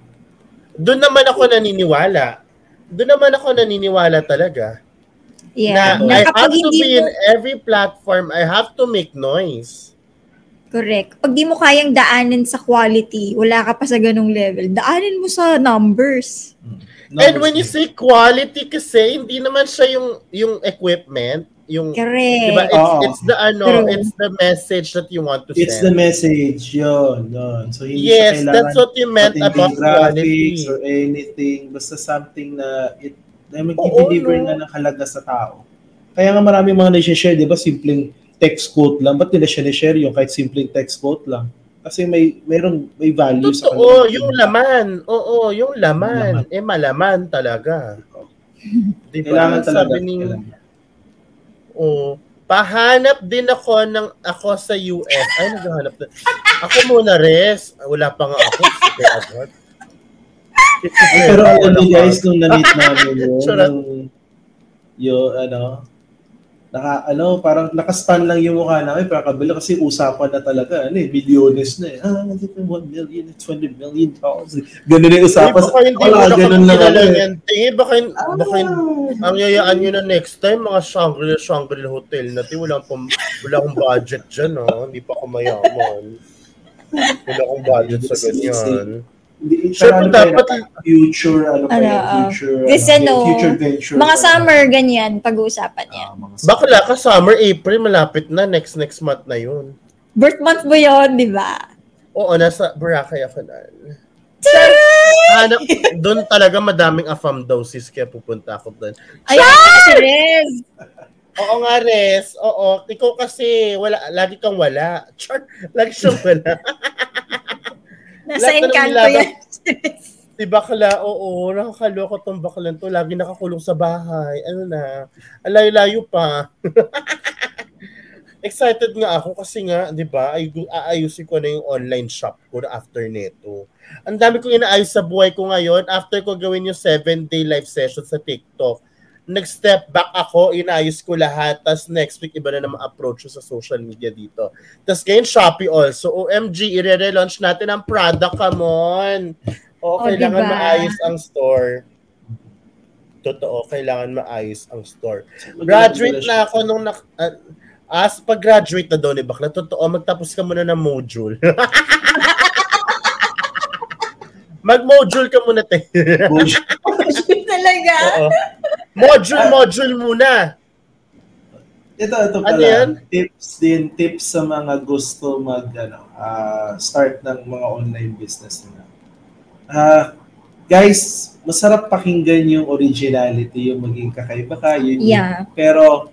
doon naman ako naniniwala doon naman ako naniniwala talaga Yeah. na Na, I have to be mo, in every platform I have to make noise correct. Pag di mo kayang daanin sa quality, wala ka pa sa ganung level, daanin mo sa numbers. And when you say quality kasi, hindi naman siya yung yung equipment, yung Correct. diba, it's, Oo. it's the ano, True. it's the message that you want to It's the send. message, yun. yun. So, hindi yes, siya that's what you meant about graphics quality. or anything. Basta something na it na mag-deliver no? nga ng halaga sa tao. Kaya nga maraming mga nag-share, di ba? Simpleng text quote lang. Ba't nila siya share yung kahit simpleng text quote lang? Kasi may mayroong may value sa Totoo, kanila. yung laman. Oo, yung laman. Laman. Eh, malaman talaga. Diba? Kailangan talaga. Sabi ni, oh, pahanap din ako ng ako sa US. Ay, naghahanap na. Ako muna, res. Wala pa nga ako. Sige, agad. Pero alam niyo guys, nung na-meet namin yun, yung ano, naka ano parang nakastan lang yung mukha namin para kabila kasi usapan na talaga ano eh milyones na eh ah 1 million 20 million dollars ganun na yung usapan baka hindi mo wala na ganun lang ako eh. Eh, baka, baka Ah. ang yayaan nyo na next time, mga Shangri-La, Shangri-La Hotel natin. Wala akong, wala akong budget dyan, ha? Hindi pa ako mayaman. Wala akong budget sa ganyan. Hindi, Siyempre, ano dapat- pa yun, future ano pa Ano, yun, ah, future Kasi ano, ano, future venture Mga ano. summer, ganyan, pag-uusapan yan. Ah, mga Bakla ka, summer, April, malapit na. Next, next month na yun. Birth month mo yon di ba? Oo, nasa Boracay ako na. Charay! Ano, doon talaga madaming afam daw sis, kaya pupunta ako doon. Ayan, si Rez. Oo nga, Res. Oo. Ikaw kasi, wala, lagi kang wala. Char, lagi siyang wala. Nasa Lahat Encanto yan. Si bakla, oo, nakakaloko tong baklan to. Lagi nakakulong sa bahay. Ano na, ang layo-layo pa. Excited nga ako kasi nga, di ba, ay, aayusin ko na yung online shop ko na after neto. Ang dami kong inaayos sa buhay ko ngayon. After ko gawin yung 7-day live session sa TikTok, nag-step back ako, inaayos ko lahat. Tapos next week, iba na naman approach ko sa social media dito. Tapos ngayon, Shopee also. OMG, i-relaunch natin ang product, come on. O, O, kailangan diba? maayos ang store. Totoo, kailangan maayos ang store. Graduate na ako nung nak... ah, as pag-graduate na daw ni Bakla, totoo, magtapos ka muna ng module. Mag-module ka muna, te. Bullshit. Talaga. Oo. Module, module muna. Ito, ito pala. Ano yan? Tips din, tips sa mga gusto mag, ano, ah, start ng mga online business nila. Ah, guys, masarap pakinggan yung originality, yung maging kakaiba ka, yun. Yeah. Pero,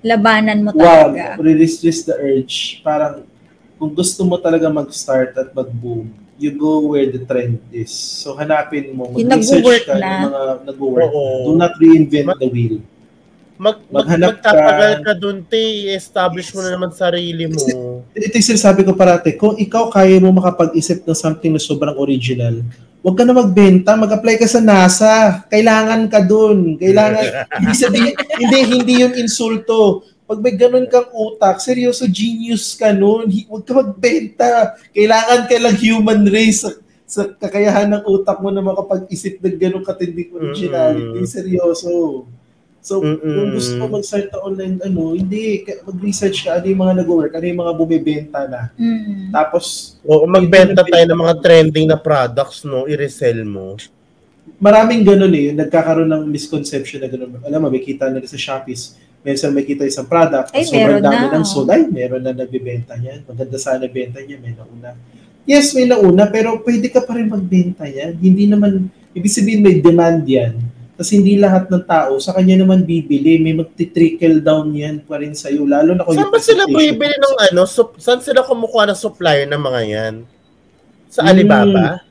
Labanan mo wag, talaga. resist the urge. Parang, kung gusto mo talaga mag-start at mag-boom, you go where the trend is. So, hanapin mo, Yung mag-research ka na. ng mga nag-work. Oo. Do not reinvent the wheel. Mag, mag, Maghanap ka- magtatagal ka dun, te. I-establish mo na naman sarili mo. Ito yung sinasabi ko parate, kung ikaw kaya mo makapag-isip ng something na sobrang original, huwag ka na magbenta, mag-apply ka sa NASA. Kailangan ka dun. Kailangan, hindi sabihin, hindi, hindi yun insulto. Pag may ganun kang utak, seryoso, genius ka nun. Huwag ka magbenta. Kailangan ka lang human race sa, sa kakayahan ng utak mo na makapag-isip ng ganun katinding originality. Mm-mm. Seryoso. So, kung Mm-mm. gusto mo mag-start na online, ano, hindi, ka- mag-research ka ano yung mga nag-work, ano yung mga bumibenta na. Mm. Tapos, O magbenta tayo ng mga trending na products, no? I-resell mo. maraming ganun eh, nagkakaroon ng misconception na ganun. Alam mo, may kita na sa Shopee, minsan may kita isang product, Ay, sobrang dami na. ng sold, ay, meron na nagbibenta yan. Maganda sana benta niya, may nauna. Yes, may nauna, pero pwede ka pa rin magbenta yan. Hindi naman, ibig sabihin may demand yan. Kasi hindi lahat ng tao sa kanya naman bibili, may magti-trickle down yan pa rin sa'yo, lalo na kung Saan ba sila mo- ng ano? Sup, saan sila kumukuha ng supplier ng mga yan? Sa Hmm. Alibaba?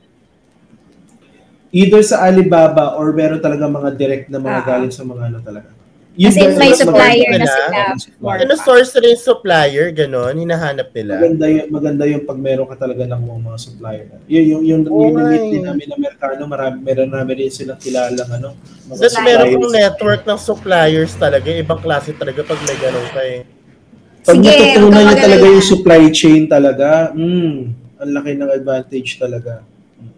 Either sa Alibaba or meron talaga mga direct na mga Ah. galing sa mga ano talaga. As in, may supplier na sila. Supplier. Ano source yung supplier? Ganon, hinahanap nila. Maganda yung, maganda yung pag meron ka talaga ng mga, mga supplier. Yun, yung, yung, Oo yung nga na-meet eh. din namin na Mercado, marami, meron namin rin silang kilalang ano. Tapos meron kong network ng suppliers talaga. Ibang klase talaga pag may ganon ka eh. Pag Sige, natutunan kang talaga yung supply chain talaga, mm, ang laki ng advantage talaga.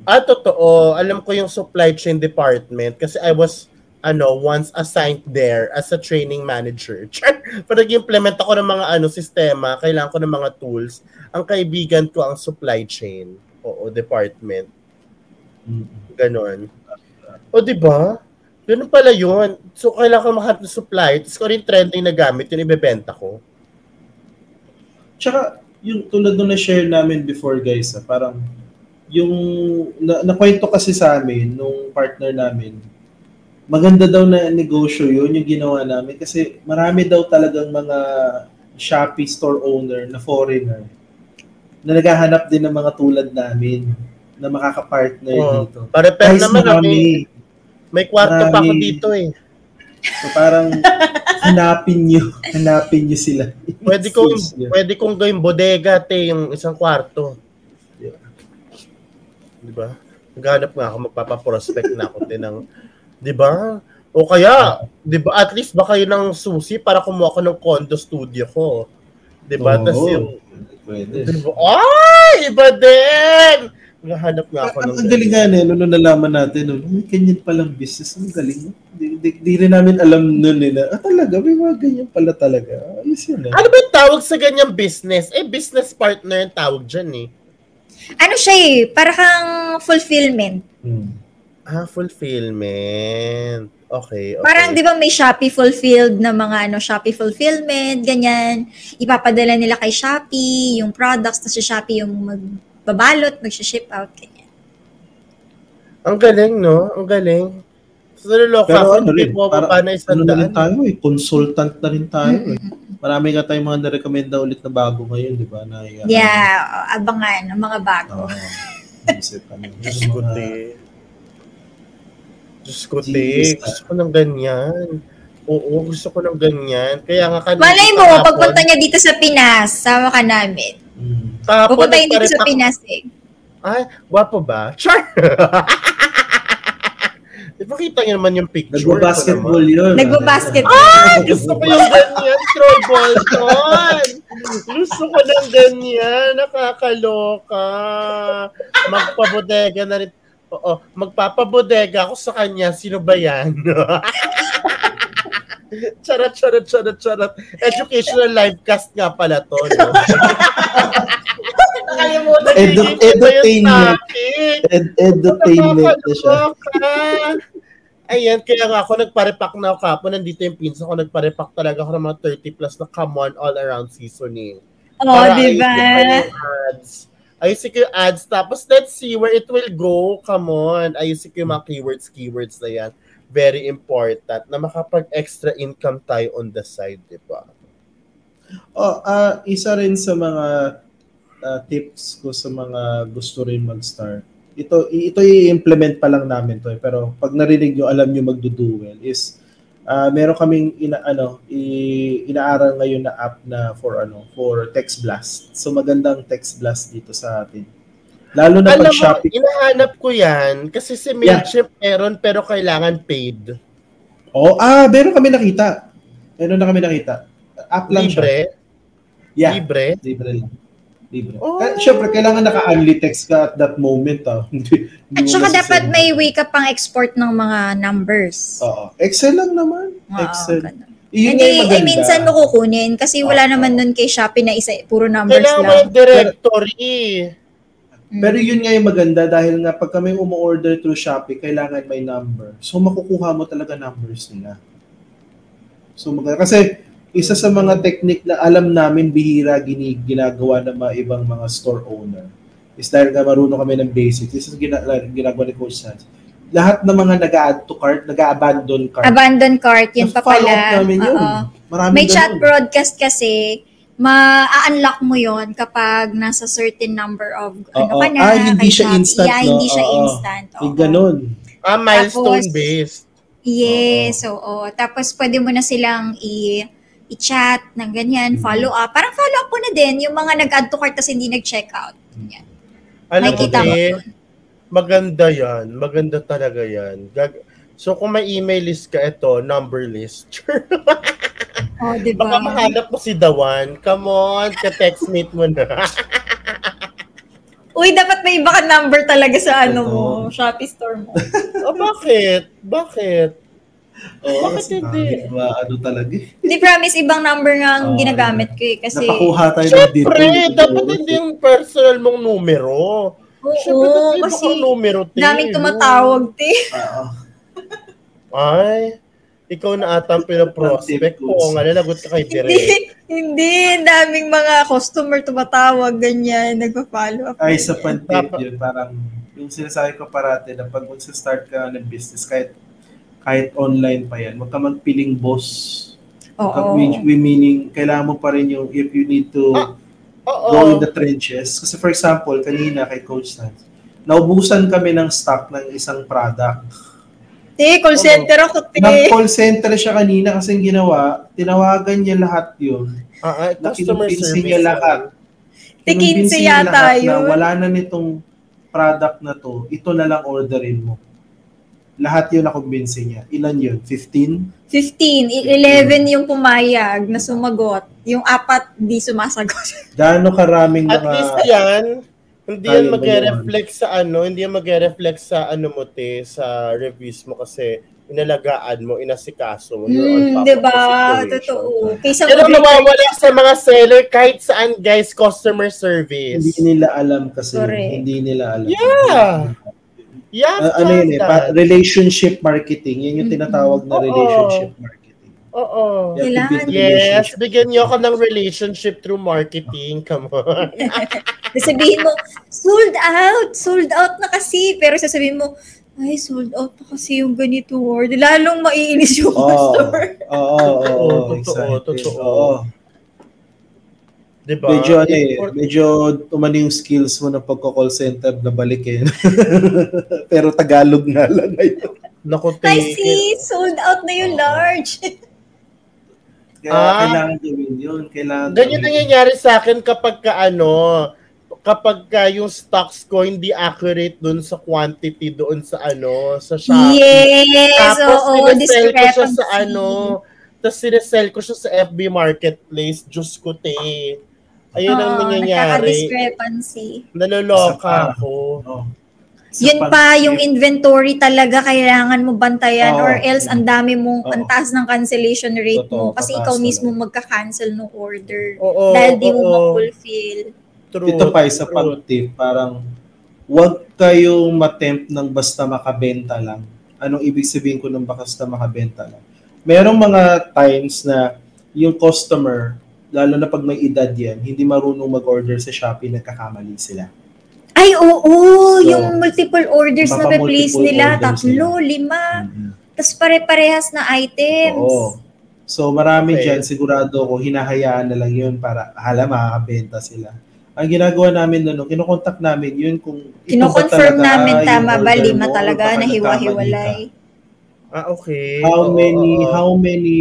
Ah, totoo. Alam ko yung supply chain department kasi I was ano, once assigned there as a training manager. Pag nag-implement ako ng mga ano sistema, kailangan ko ng mga tools. Ang kaibigan ko ang supply chain. Oo, department. Mm. Ganon. O, di ba? Ganun pala yun. So, kailangan ko makahanap ng supply. Tapos ko rin trending na gamit, yun ibebenta ko. Tsaka, yung tulad nung na-share namin before guys, ah, parang yung na, nakwento kasi sa amin nung partner namin, maganda daw na negosyo yun yung ginawa namin kasi marami daw talagang mga Shopee store owner na foreigner na naghahanap din ng mga tulad namin na makakapartner Oo. dito. Guys, naman, marami. may, may kwarto pa ako Marami. dito eh. So parang hanapin nyo, hanapin nyo sila. Pwede kong, pwede kong gawing bodega, te, yung isang kwarto. Yeah. Di ba? Naghanap nga ako, magpapaprospect na ako, te, ng, di ba? O kaya, 'di ba, at least baka yun ang susi para kumuha ko ng condo studio ko. 'Di ba? Oo. Tas yung Pwede. 'di ba? Ay, iba din. Naghahanap nga ako ng ang galing nga eh, no, nung nalaman natin, no, may ganyan palang business. Ang galing. Di, di, di rin namin alam nun eh, na, ah, talaga, may mga ganyan pala talaga. Ayos yun ah. Ano ba yung tawag sa ganyang business? Eh, business partner yung tawag dyan eh. Ano siya eh, para kang fulfillment. Hmm. Ah, fulfillment. Okay, okay. Parang 'di ba may Shopee fulfilled na mga ano Shopee fulfillment, ganyan. Ipapadala nila kay Shopee yung products tapos si Shopee yung magbabalot, mag-ship out ganyan. Ang galing, no? Ang galing. So, naloloka Pero ako, ano hindi rin, po para, pa na isang ano na rin tayo eh, consultant na rin tayo eh. Mm-mm. Marami nga tayong mga narekomenda ulit na bago ngayon, di ba? Na, uh, Yeah, abangan ang mga bago. Oo. Isip kami. Diyos ko, te. Diyos ko, na. Gusto ko ng ganyan. Oo, gusto ko ng ganyan. Kaya nga kanina. Malay mo, kahapon- pagpunta niya dito sa Pinas, sama ka namin. Mm. kahapon Pupunta yun dito sa Pinas eh. Ay, gwapo ba? Char! Ipakita niyo naman yung picture. Nagbabasketball yun. Nagbabasketball. Ah, gusto ko yung ganyan, Troy Bolton. Gusto ko ng ganyan, nakakaloka. Magpabodega na rin. Oo, magpapabodega ako sa kanya. Sino ba yan? charot, charot, charot, charot. Educational live cast nga pala to. No? Nakalimutan Edu- yung edutainment. Ed- edutainment na siya. Ayan, kaya nga ako nagparepak na ako kapon. Nandito yung pinsa ko, nagparepak talaga ako ng mga 30 plus na come on all around seasoning. Oh, Para di ba? Ayusin ko ads. Tapos let's see where it will go. Come on. Ayusin ko mga keywords, keywords na yan. Very important na makapag-extra income tayo on the side, di ba? Oh, ah isa rin sa mga ah, tips ko sa mga gusto rin mag-start. Ito ito i-implement pa lang namin to eh, pero pag narinig nyo alam nyo magdo-do well is ah meron kaming ina ano i, inaaral ngayon na app na for ano for text blast. So magandang text blast dito sa atin. Lalo na Alam pag mo, shopping. inahanap ko yan kasi si MailChimp meron pero kailangan paid. Oh, ah, meron kami nakita. Meron na kami nakita. App lang siya. Libre. Yeah, Libre. libre lang. Libre. Oh. Kaya, syempre, kailangan naka-only text ka at that moment. Ah. Hindi- hindi At saka dapat may way ka pang export ng mga numbers. Oo. Excel lang naman. Oo, Excel. ganun. Yun Hindi, yung eh, minsan mo kukunin kasi wala Oo. naman nun kay Shopee na isa, puro numbers Kailangan mo lang. yung directory. Mm. Pero yun nga yung maganda dahil nga pag kami umu-order through Shopee, kailangan may number. So makukuha mo talaga numbers nila. So maganda. Kasi isa sa mga technique na alam namin bihira gini, ginagawa ng mga ibang mga store owner is dahil nga marunong kami ng basics. Isa sa gina, ginagawa ni Coach Sanz. Lahat ng mga nag-add to cart, nag-abandon cart. Abandon cart, yun pa pala. namin yun. Maraming May chat ganun. broadcast kasi, ma-unlock mo yon kapag nasa certain number of ano Oo. ka na. Ah, hindi siya instant, Yeah, no? hindi siya Oo. instant. Oo. ganun. Ah, milestone-based. Yes, oo. Tapos pwede mo na silang i- i-chat ng ganyan, Mm. follow up. Parang follow up mo na din yung mga nag-add to cart tapos hindi nag-check out. Yan. Alam mo, Makikita mo maganda yan. Maganda talaga yan. Gag- so, kung may email list ka, ito, number list. Oh, di Baka ba? mahanap mo si Dawan. Come on, ka-textmate mo na. Uy, dapat may iba ka number talaga sa ano mo. Shopee store mo. o, bakit? Bakit? Oo, Bakit hindi? Diba, ano talaga eh. Hindi promise, ibang number nga ang Oo. ginagamit ko eh. Kasi, Napakuha tayo ng Siyempre, dito. dapat hindi yung personal mong numero. Siyempre, oo, dapat iba kasi kang numero, te. daming tumatawag, te. Oo. Ay, ikaw na ata ang pinaprospect ko. Tip nga, nalagot ka kay Hindi, Direk. hindi. Ang daming mga customer tumatawag, ganyan, nagpa-follow up. Ay, sa pantip Dapat- yun, parang yung sinasabi ko parati na pag magsa-start ka ng business, kahit kahit online pa yan, huwag ka magpiling boss. Oo. We, we meaning, kailangan mo pa rin yung if you need to Ah, Oo. go in the trenches. Kasi for example, kanina kay Coach Nance, naubusan kami ng stock ng isang product. Te, call center ako, te. Nag-call center siya kanina kasi ginawa, tinawagan niya lahat yun. Ah, Na customer service. niya lahat. Te, Kinumpinsi 15 niya yata lahat yun. Na wala na nitong product na to, ito na lang orderin mo. Lahat yun nakumbinsi niya. Ilan yun? 15? 15, i- 11 yung pumayag na sumagot. Yung apat di sumasagot. Gaano karaming At mga... least yan, hindi yan ba mag-reflect sa ano, hindi yan mag-reflect sa ano mo te, sa reviews mo kasi inalagaan mo, inasikaso mo. Hmm, of 'di ba? Totoo. Kaysa mag- nawawala sa mga seller kahit saan guys, customer service. Hindi nila alam kasi. Correct. Hindi nila alam. Yeah. Yeah, Ah, ano yun eh, pa- relationship marketing. Yan yung tinatawag na Oo. relationship marketing. Oo. Kailangan. Yes, bigyan niyo ako ng relationship through marketing. Come on. sabihin mo, sold out! Sold out na kasi. Pero sasabihin mo, ay, sold out na kasi yung ganito word. Lalong maiinis yung Oo. customer. Oo, oo, oo, Oo, totoo, totoo. Oo. Diba? Medyo ano eh, medyo umano yung skills mo ng pagko-call center na balik eh. Pero Tagalog nga lang ngayon. Naku, I see, sold out na yung large. Kaya Ah. kailangan gawin yun. Kailangan Ganyan gawin. nangyayari sa akin kapag ka ano, kapag ka yung stocks ko hindi accurate dun sa quantity doon sa ano, sa Shopee. Yes, Tapos oo, sinesell ko siya sa ano, tapos sinesell ko siya sa FB Marketplace. Diyos ko, te. Ayun ang Oo, nangyayari. Nagkaka-discrepancy. Naloloka ako. Isa Yun pa- yung inventory talaga kailangan mo bantayan Oo. or else ang dami mo, Oo. ang taas ng cancellation rate Totoo, mo kasi ikaw mismo magka-cancel ng order Oo, dahil di mo oo. ma-fulfill. True, Ito pa isa pang tip, parang wag kayong matempt ng basta makabenta lang. Anong ibig sabihin ko ng basta makabenta lang? Merong mga times na yung customer, lalo na pag may edad yan, hindi marunong mag-order sa Shopee, nagkakamali sila. Ay, oo, So, yung multiple orders na pe-place nila, tatlo, nila. lima, tapos pare-parehas na items. Oo. So marami Okay. dyan, sigurado ko, hinahayaan na lang yun para hala makakabenta sila. Ang ginagawa namin nun, kinukontak namin yun kung Kino-confirm namin tama ba, lima mo, talaga na hiwa-hiwalay. Ah, okay. How Oo, many how many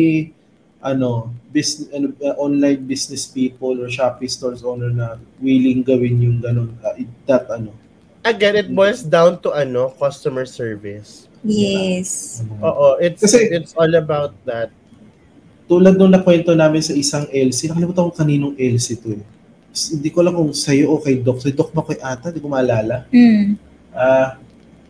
ano business ano, uh, online business people or Shopee stores owner na willing gawin yung ganun uh, that ano Again, it boils down to ano, customer service. Yes. Oo, it's Kasi- it's all about that. tulad nung nakwento namin sa isang LC, nakalimutan ko kaninong LC to eh. Hindi ko alam kung sa'yo o kay Doc. Sa Doc ba kay ata? Hindi ko maalala. Mm. Ah,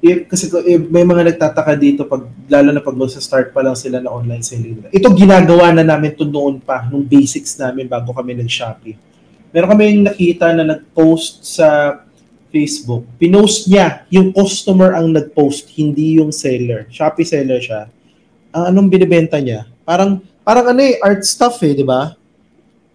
if, kasi if may mga nagtataka dito pag lalo na pag magsa-start pa lang sila na online selling. Ito ginagawa na namin to noon pa nung basics namin bago kami nag-Shopee. Meron kami nakita na nag-post sa Facebook. Pinost niya, yung customer ang nag-post, hindi yung seller. Shopee seller siya. Ang anong binibenta niya? Parang parang ano eh, art stuff eh, di ba?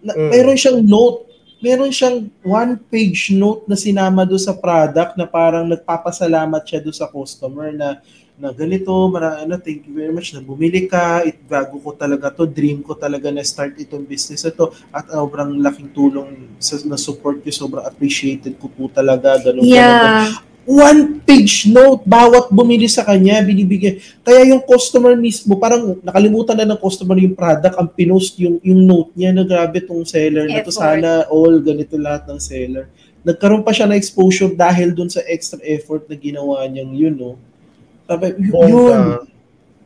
Na, Mm. Meron siyang note meron siyang one-page note na sinama do sa product na parang nagpapasalamat siya do sa customer na na ganito, mara, ano, thank you very much na bumili ka, it, bago ko talaga to, dream ko talaga na start itong business na to, at sobrang laking tulong sa, na support ko, sobrang appreciated ko po talaga, ganun, ganun, ganun. One page note, bawat bumili sa kanya, binibigyan. Kaya yung customer mismo, parang nakalimutan na ng customer yung product, ang pinost yung, yung note niya na grabe tong seller na to, Effort. sana all ganito lahat ng seller. Nagkaroon pa siya ng exposure dahil dun sa extra effort na ginawa niyang yun, no? Sabi, y- Bongga. yun.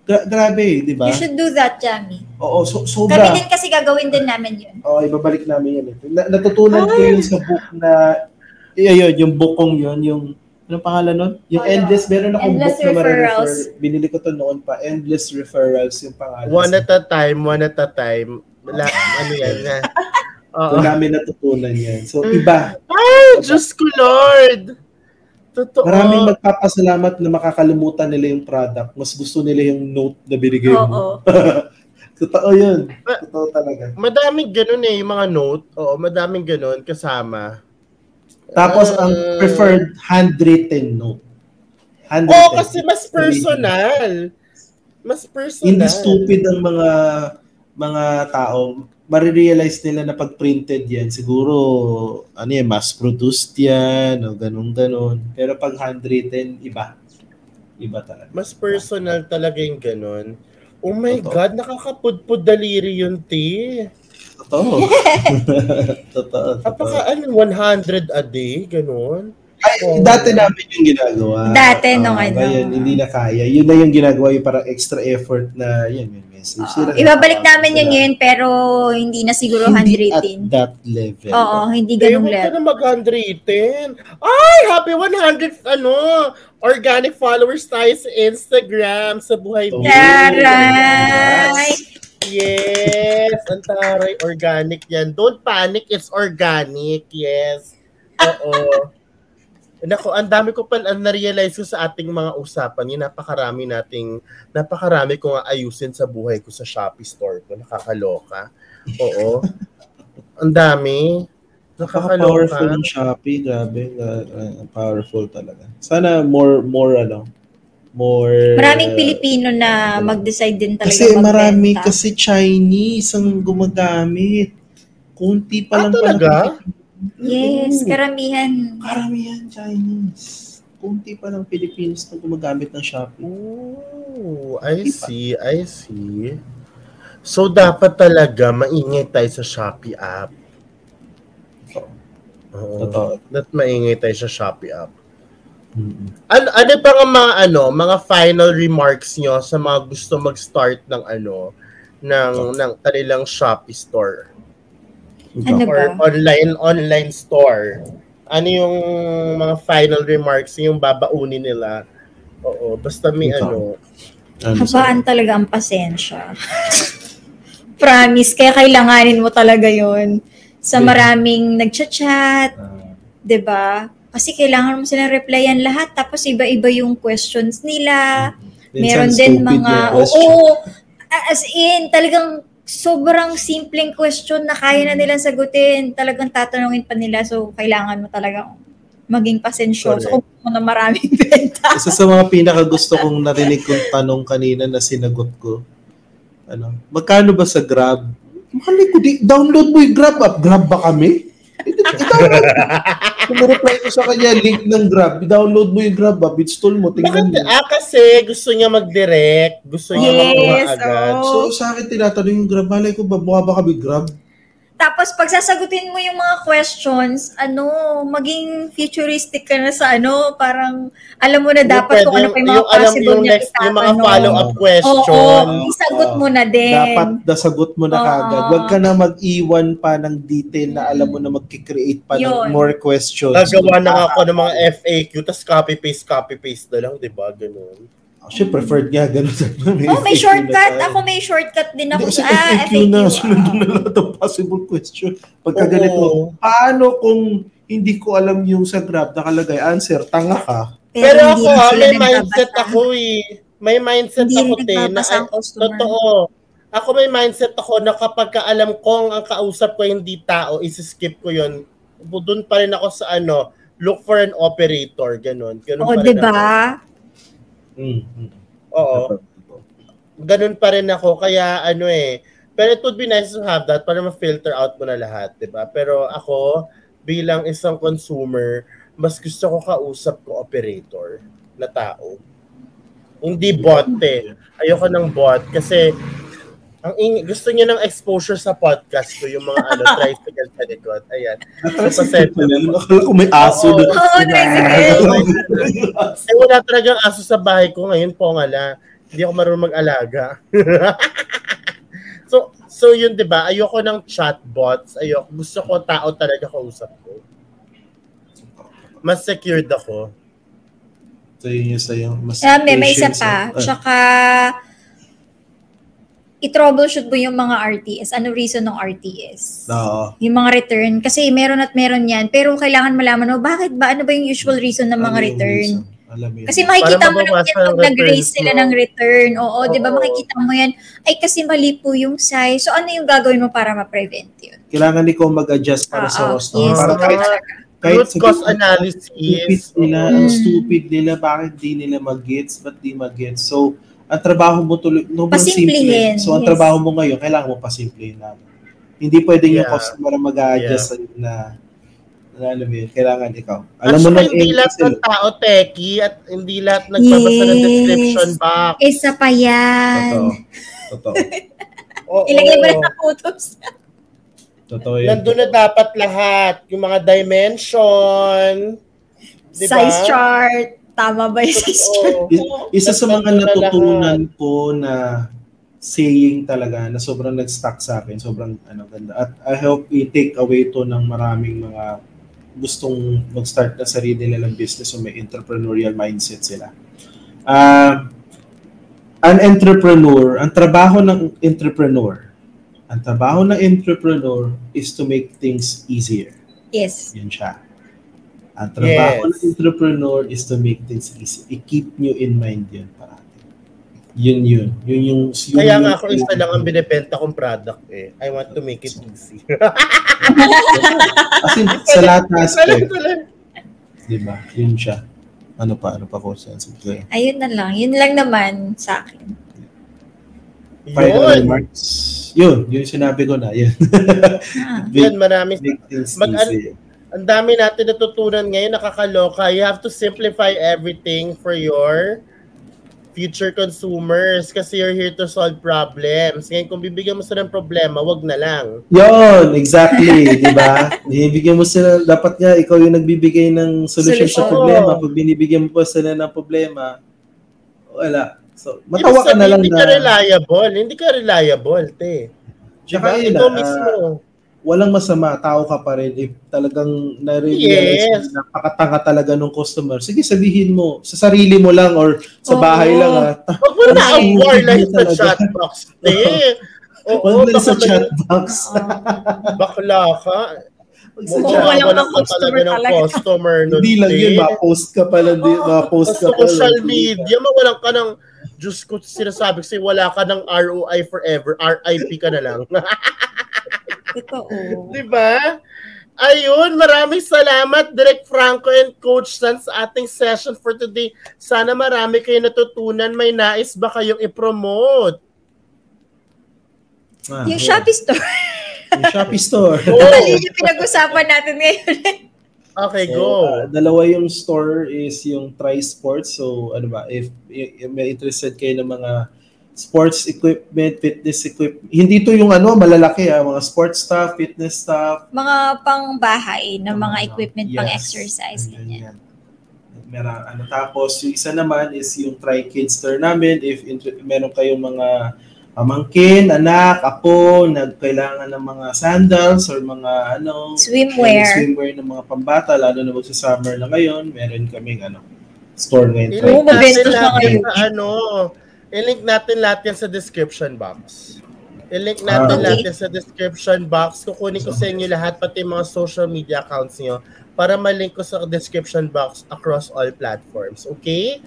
Gra- grabe, di ba? You should do that, Jamie. Oo, so, Kami sobra. din kasi gagawin din namin yun. Oo, ibabalik namin yan. eh. Na, natutunan ko yun sa book na, eh, yun, yung bukong yun, yung, anong pangalan nun? Yung Oh, yeah. Endless, meron akong Endless book na Referrals. marirefer. Binili ko to noon pa, Endless Referrals yung pangalan. One at a time, one at a time. La, ano yan na. Oo. Doon namin natutunan yan. So, Mm. iba. Ay, Diyos ko, Lord! Totoo. Maraming magpapasalamat na makakalimutan nila yung product. Mas gusto nila yung note na binigay mo. Oo. Totoo yun. Totoo talaga. Madaming ganun eh, yung mga note. Oo, madaming ganun kasama. Tapos, ang Ah. preferred handwritten note. Handwritten. Oo, kasi mas personal. Mas personal. hindi stupid ang mga mga tao. Marirealize nila na pag printed yan, siguro, ano yan, mass-produced yan, o ganun-ganun. Pero pag handwritten, iba. Iba talaga. Mas personal talaga yung ganun. Oh my Totoo. God, nakakapudpud daliri yun, ti. Totoo. Totoo. Totoo. ano, 100 a day, ganun. Ay, dati namin yung ginagawa. Dati, nung Ah, ano. Ngayon, hindi na kaya. Yun na yung ginagawa, yung parang extra effort na, yun, may message. Oo. Sila- ibabalik namin yun ngayon, pero hindi na siguro Hindi at handwritten. that level. Oo, hindi Eh, ganung level. na mag-handwritten. Ay, happy 100, ano, organic followers tayo sa Instagram, sa Buhay Oh. Taray! Yes, ang taray, organic yan. Don't panic, it's organic, yes. Oo. Nako, ang dami ko pa ang na-realize ko sa ating mga usapan, yung napakarami nating, napakarami ko nga ayusin sa buhay ko sa Shopee store ko. Nakakaloka. Oo. ang dami. Nakakaloka. ng Shopee, grabe, uh, powerful talaga. Sana more, more, ano, more... Maraming Pilipino na mag-decide din talaga Kasi marami, magbenta. kasi Chinese ang gumagamit. Kunti pa Ah, lang pala. talaga? Yes, karamihan. Karamihan Chinese. Kunti pa lang Pilipinos na gumagamit ng Shopee. Oh, I see, I see. So, dapat talaga maingay tayo sa Shopee app. Oo. Totoo. Dapat maingay tayo sa Shopee app. Ano, ano pa ang mga ano, mga final remarks nyo sa mga gusto mag-start ng ano, ng, ng kanilang Shopee store? Ano Or ba? online, online store? Ano yung mga final remarks yung babaunin nila? Oo, basta may Ikaw. ano. Ano Habaan talaga ang pasensya. Promise, kaya kailanganin mo talaga yon sa maraming nagchat-chat, Ah, 'di ba? Kasi kailangan mo silang replyan lahat tapos iba-iba yung questions nila. minsan Meron din mga oo, as in talagang sobrang simpleng question na kaya na nilang sagutin. Talagang tatanungin pa nila so kailangan mo talagang maging pasensyoso Correct. kung mo na maraming benta. Isa sa mga pinaka gusto kong narinig kong tanong kanina na sinagot ko, ano, magkano ba sa Grab? Mahal ko, di, download mo yung Grab app. Grab ba kami? I-download mo. Kumureply ko sa kanya, link ng Grab. I-download mo yung Grab app. Install mo, tingnan Bakit? mo. Ah, kasi gusto niya mag-direct. Gusto niya Yes, makuha agad. oo. So sa akin tinatanong yung Grab, malay ko ba, mukha ba kami Grab? Tapos pag sasagutin mo yung mga questions, ano, maging futuristic ka na sa ano, parang alam mo na dapat Yung kung ano pa yung mga alam- possible yung niya next, yung mga follow-up Oo, question. isagot mo na din. Dapat nasagot mo na Oo. kagad. Huwag ka na mag-iwan pa ng detail na alam mo na magkikreate pa Yun. ng more questions. Gagawa na ako ng mga FAQ, tapos copy-paste, copy-paste na lang, di ba? Ganun. Actually, preferred nga ganun. Oh, may FAQ shortcut. Ako may shortcut din ako Hindi, kasi sa ah, FAQ na, sunod na lahat ng possible question. Pagka Oo. ganito, paano kung hindi ko alam yung sa Grab nakalagay, answer, tanga ka. Pero, hindi ako, rin ah, sila may nagbabasa. mindset ako eh. May mindset Hindi ako, rin te, na, nagbabasa ang customer. totoo. Ako may mindset ako na kapag ka alam kong ang kausap ko hindi tao, isi-skip ko yun. Doon pa rin ako sa ano, look for an operator, ganun. ganun Oo, pa rin di ba? Mm, mm. Ako. Oo. ganun pa rin ako. Kaya ano eh. Pero it would be nice to have that para ma-filter out mo na lahat, di ba? Pero ako, bilang isang consumer, mas gusto ko kausap ko operator na tao. Hindi bot eh. Ayoko ng bot kasi ang ing- gusto niya ng exposure sa podcast ko, yung mga ano, tricycle sa likod. Ayan. Napasensya na lang. Akala ko may aso Oo. na. Oo, tricycle. Eh, wala talagang aso sa bahay ko ngayon po nga la. Hindi ako marunong mag-alaga. so, so yun 'di ba? Ayoko ng chatbots. Ayoko. Gusto ko tao talaga kausap ko. Mas secured ako. So yun yung sa'yo. Mas Ah, may, may isa pa. ah. Tsaka, i-troubleshoot mo yung mga RTS. Ano reason ng RTS? Oo. Yung mga return. Kasi meron at meron yan. Pero kailangan malaman mo, bakit ba? Ano ba yung usual reason ng mga Ano return? Alam. Kasi makikita Para mo naman yan pag nag-raise sila ng return. Oo, di ba? Oo. Makikita mo yan. Ay, kasi mali po yung size. So, ano yung gagawin mo para ma-prevent yun? Kailangan ikaw mag-adjust para sa Oo, customer. yes, para kahit, kahit Root cause analysis. stupid nila, Oo. ang Mm. stupid nila, bakit di nila mag-gets, ba't di mag-gets? So, ang trabaho mo tuloy, no, simple. So, ang yes. trabaho mo ngayon, kailangan mo pasimplihin na. Hindi pwedeng yung Yeah. customer ang mag-a-adjust sa'yo na, na alam mo yun, kailangan ikaw. Alam At mo na hindi lahat ng tao techie at hindi lahat nagbabasa ng Yes. description box. Isa pa yan. Totoo. Totoo. Oo. Ilagay mo na sa photos. Totoo yun. Nandun na dapat lahat. Yung mga dimension, Di ba? Size chart. Tama ba yung. I- Isa sa mga natutunan ko na saying talaga na sobrang nag-stuck sa akin, sobrang ano ganda. At I hope i-take away to ng maraming mga gustong mag-start na sarili nilang business o may entrepreneurial mindset sila. Ah, an entrepreneur, ang trabaho ng entrepreneur, ang trabaho ng entrepreneur is to make things easier. Yes. Yun siya. Ang trabaho Yes. ng entrepreneur is to make things easy. I-keep nyo in mind yun parati. Yun yun. Yun yung... yun Kaya yung- nga ako isa lang ang binibenta kong product eh. I want to make it easy. As in, sa lahat na aspect. Talaga. Di ba? Yun siya. Ano pa? Ano pa ko sa. Ayun na lang. Yun lang naman sa akin. Final Yun. remarks. Yun. Yun sinabi ko na. Yun. Ah. Yun, marami. Make things Mag- easy. Ang dami natin natutunan ngayon, nakakaloka. You have to simplify everything for your future consumers kasi you're here to solve problems. Ngayon, kung bibigyan mo sila ng problema, wag na lang. Yun, exactly, di ba? Binibigyan mo sila, dapat nga ikaw yung nagbibigay ng solusyon sa problema. Pag binibigyan mo pa sila ng problema, wala. So, matawa ka na lang Hindi ka na, reliable. Hindi ka reliable, te. Diba? Ikaw mismo. Ah, walang masama, tao ka pa rin. If talagang nare-realize Yes. na napakatanga talaga ng customer, sige sabihin mo, sa sarili mo lang or sa bahay lang ha. Huwag mo na Ang sihig lang sa chatbox, te. Oo, Huwag sa may- chat box. Bakla ka. Huwag sa Oo, chat walang box. mga customer ng talaga. customer nun, Hindi lang yun, ma-post ka pala, di, ma-post Sa ka pala. social media, mawalan ka ng, Diyos ko, sinasabi ko sa'yo, wala ka ng ROI forever, RIP ka na lang. Totoo. Di ba? Ayun, maraming salamat Direk Franco and Coach San sa ating session for today. Sana marami kayo natutunan. May nais ba kayong i-promote? Ah, Yung yeah. Shopee store. Yung Shopee store. Oh, yung pinag-usapan natin ngayon. okay, So, go. uh, dalawa yung store is yung Tri Sports. So, ano ba, if, if may interested kayo ng mga sports equipment, fitness equipment, hindi to yung ano, malalaki ah, mga sports stuff, fitness stuff. mga pang-bahay na mga ano, equipment yes. pang-exercise. Ganyan, Ganyan. yan. Meron, ano, tapos, yung isa naman is yung Tri Kids store namin. If inter- meron kayong mga pamangkin, anak, apo, nagkailangan ng mga sandals or mga ano, Swimwear. Yung swimwear ng mga pambata, lalo na magsa-summer na ngayon, meron kaming ano, store ngayon. Mabenta natin na sa ano, i-link natin lahat yan sa description box. I-link natin Ah. lahat yan sa description box. Kukunin ko sa inyo lahat, pati mga social media accounts nyo, para malink ko sa description box across all platforms. Okay?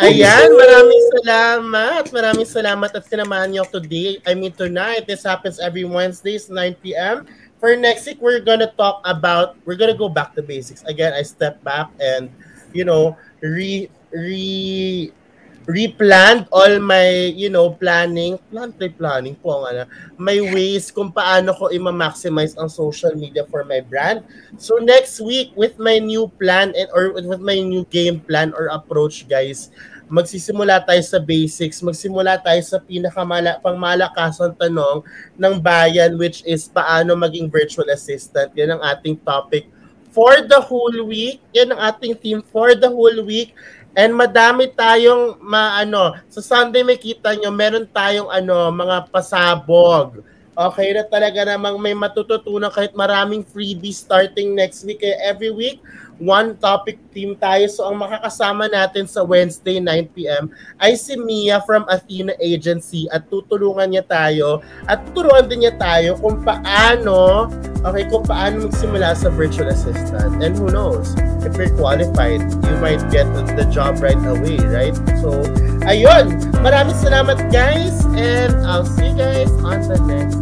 Ayan, maraming salamat. Maraming salamat at sinamahan niyo today. I mean tonight. This happens every Wednesdays, 9 p.m. For next week, we're gonna talk about, we're gonna go back to basics. Again, I step back and, you know, re, re, replanned all my, you know, planning, plan play planning po ang ano, may ways kung paano ko i-maximize ang social media for my brand. So next week with my new plan and or with my new game plan or approach guys, magsisimula tayo sa basics, magsimula tayo sa pinakamala pangmalakasang tanong ng bayan which is paano maging virtual assistant. Yan ang ating topic for the whole week. Yan ang ating theme for the whole week. And madami tayong maano, sa Sunday may kita nyo, meron tayong ano, mga pasabog. Okay na talaga namang may matututunan kahit maraming freebies starting next week. Kaya every week, one topic team tayo. So ang makakasama natin sa Wednesday 9pm ay si Mia from Athena Agency at tutulungan niya tayo at tuturuan din niya tayo kung paano okay, kung paano magsimula sa virtual assistant. And who knows, if you're qualified, you might get the job right away, right? So, ayun. Maraming salamat guys and I'll see you guys on the next